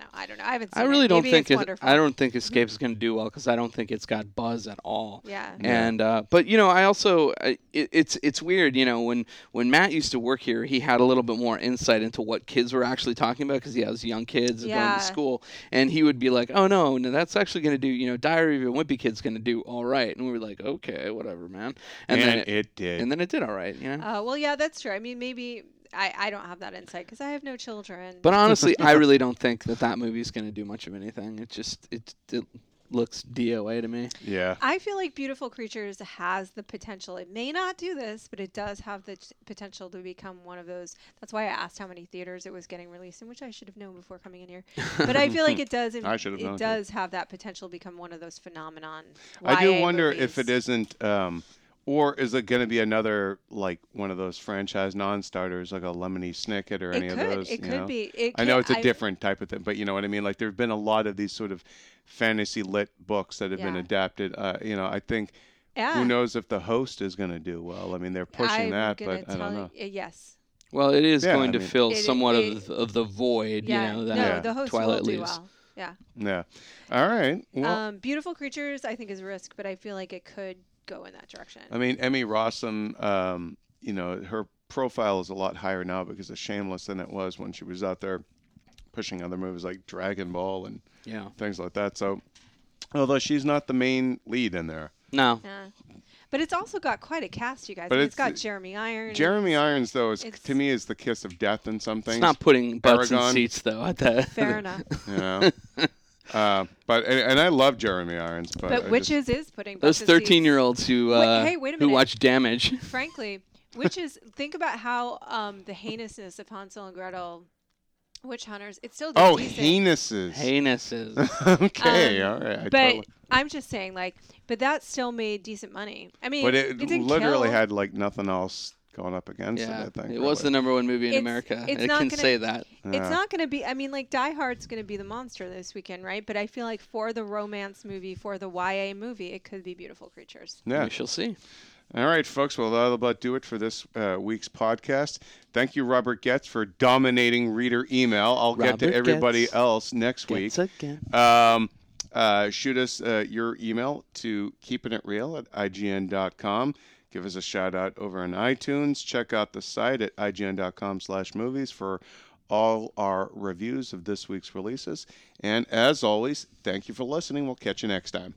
[SPEAKER 3] No, I don't know. I haven't
[SPEAKER 2] I really
[SPEAKER 3] it.
[SPEAKER 2] don't
[SPEAKER 3] Maybe
[SPEAKER 2] think
[SPEAKER 3] it's
[SPEAKER 2] it,
[SPEAKER 3] wonderful.
[SPEAKER 2] I don't think Escape is going to do well because I don't think it's got buzz at all.
[SPEAKER 3] Yeah.
[SPEAKER 1] Yeah.
[SPEAKER 2] And uh, but you know I also I- it, it's it's weird you know when when Matt used to work here he had a little bit more insight into what kids were actually talking about because he has young kids going to school and he would be like oh no no that's actually going to do you know Diary of a Wimpy Kid's going to do all right and we were like okay whatever man and,
[SPEAKER 1] And,
[SPEAKER 2] then it,
[SPEAKER 1] it did.
[SPEAKER 2] and then it did all right you know.
[SPEAKER 3] Uh, well, yeah, that's true. I mean, maybe I, I don't have that insight because I have no children.
[SPEAKER 2] But honestly, I really don't think that that movie's going to do much of anything. It just it, it looks DOA to me.
[SPEAKER 1] yeah.
[SPEAKER 3] I feel like Beautiful Creatures has the potential. It may not do this, but it does have the t- potential to become one of those. That's why I asked how many theaters it was getting released in, which I should have known before coming in here. But I feel like it does.
[SPEAKER 1] I should have
[SPEAKER 3] It
[SPEAKER 1] known, too.
[SPEAKER 3] does have that potential to become one of those phenomenon.
[SPEAKER 1] I do
[SPEAKER 3] YA
[SPEAKER 1] wonder if it
[SPEAKER 3] movies.
[SPEAKER 1] isn't um, Or is it going to be another like one of those franchise non-starters, like a Lemony Snicket or
[SPEAKER 3] It
[SPEAKER 1] any
[SPEAKER 3] could.
[SPEAKER 1] of those?
[SPEAKER 3] it
[SPEAKER 1] you
[SPEAKER 3] could
[SPEAKER 1] know?
[SPEAKER 3] be. It
[SPEAKER 1] I know it's a different type of thing, but you know what I mean. Like there've been a lot of these sort of fantasy lit books that have been adapted. Uh, you know, I think
[SPEAKER 3] Yeah.
[SPEAKER 1] who knows if the host is going to do well. I mean, they're pushing
[SPEAKER 3] I'm
[SPEAKER 1] that,
[SPEAKER 3] gonna
[SPEAKER 1] but I don't know.
[SPEAKER 3] You, yes.
[SPEAKER 2] Well, it is
[SPEAKER 1] Yeah,
[SPEAKER 2] going
[SPEAKER 1] I
[SPEAKER 2] to
[SPEAKER 1] mean-
[SPEAKER 2] fill
[SPEAKER 3] It-
[SPEAKER 2] somewhat
[SPEAKER 3] it-
[SPEAKER 2] of, the, of the void,
[SPEAKER 3] Yeah.
[SPEAKER 2] you know, that
[SPEAKER 3] no,
[SPEAKER 1] Yeah.
[SPEAKER 3] the host
[SPEAKER 2] Twilight
[SPEAKER 3] will do
[SPEAKER 2] leaves.
[SPEAKER 3] well. Yeah.
[SPEAKER 1] Yeah. All right. Well,
[SPEAKER 3] um, Beautiful Creatures, I think, is a risk, but I feel like it could go in that direction.
[SPEAKER 1] I mean, Emmy Rossum, um, you know, her profile is a lot higher now because of Shameless than it was when she was out there pushing other movies like Dragon Ball and
[SPEAKER 2] Yeah.
[SPEAKER 1] things like that. So, although she's not the main lead in there,
[SPEAKER 2] No.
[SPEAKER 3] yeah. But it's also got quite a cast, you guys.
[SPEAKER 1] But
[SPEAKER 3] I mean, it's
[SPEAKER 1] it's-
[SPEAKER 3] got Jeremy Irons.
[SPEAKER 1] Jeremy Irons though is to me is the kiss of death in some things.
[SPEAKER 2] It's not putting butts in seats, though, at the.
[SPEAKER 3] Fair enough.
[SPEAKER 1] you know. Uh, but and, and I love Jeremy Irons, but, I
[SPEAKER 3] But
[SPEAKER 1] just-
[SPEAKER 3] Witches is putting
[SPEAKER 2] Those
[SPEAKER 3] butts in seats.
[SPEAKER 2] 13 year olds who,
[SPEAKER 3] Wait,
[SPEAKER 2] uh,
[SPEAKER 3] hey, wait a
[SPEAKER 2] who
[SPEAKER 3] minute.
[SPEAKER 2] watch Damage.
[SPEAKER 3] Frankly, Witches, think about how um, the heinousness of Hansel and Gretel, Witch Hunters, it's still
[SPEAKER 1] oh
[SPEAKER 3] decent.
[SPEAKER 1] heinouses.
[SPEAKER 2] Heinouses.
[SPEAKER 1] okay,
[SPEAKER 3] Um,
[SPEAKER 1] all right. I
[SPEAKER 3] But
[SPEAKER 1] totally-
[SPEAKER 3] I'm just saying, like, but that still made decent money. I mean,
[SPEAKER 1] but it,
[SPEAKER 3] didn't
[SPEAKER 1] literally
[SPEAKER 3] kill.
[SPEAKER 1] had like nothing else going up against
[SPEAKER 2] yeah.
[SPEAKER 1] it. I think
[SPEAKER 2] It was the number one movie in
[SPEAKER 3] It's-
[SPEAKER 2] America.
[SPEAKER 3] it's
[SPEAKER 2] it
[SPEAKER 3] not
[SPEAKER 2] can
[SPEAKER 3] gonna-
[SPEAKER 2] say that.
[SPEAKER 3] It's not going to be. I mean, like Die Hard's going to be the monster this weekend, right? But I feel like for the romance movie, for the YA movie, it could be Beautiful Creatures.
[SPEAKER 1] Yeah.
[SPEAKER 2] We shall see.
[SPEAKER 1] All right, folks. Well, that'll about do it for this uh, week's podcast. Thank you, Robert Getz, for dominating reader email. I'll get to everybody
[SPEAKER 2] Getz.
[SPEAKER 1] else next week.
[SPEAKER 2] Again.
[SPEAKER 1] Um, uh, shoot us uh, your email to keepingitreal at ign.com. Give us a shout out over on iTunes. Check out the site at ign.com slash movies for all our reviews of this week's releases. And as always, thank you for listening. We'll catch you next time.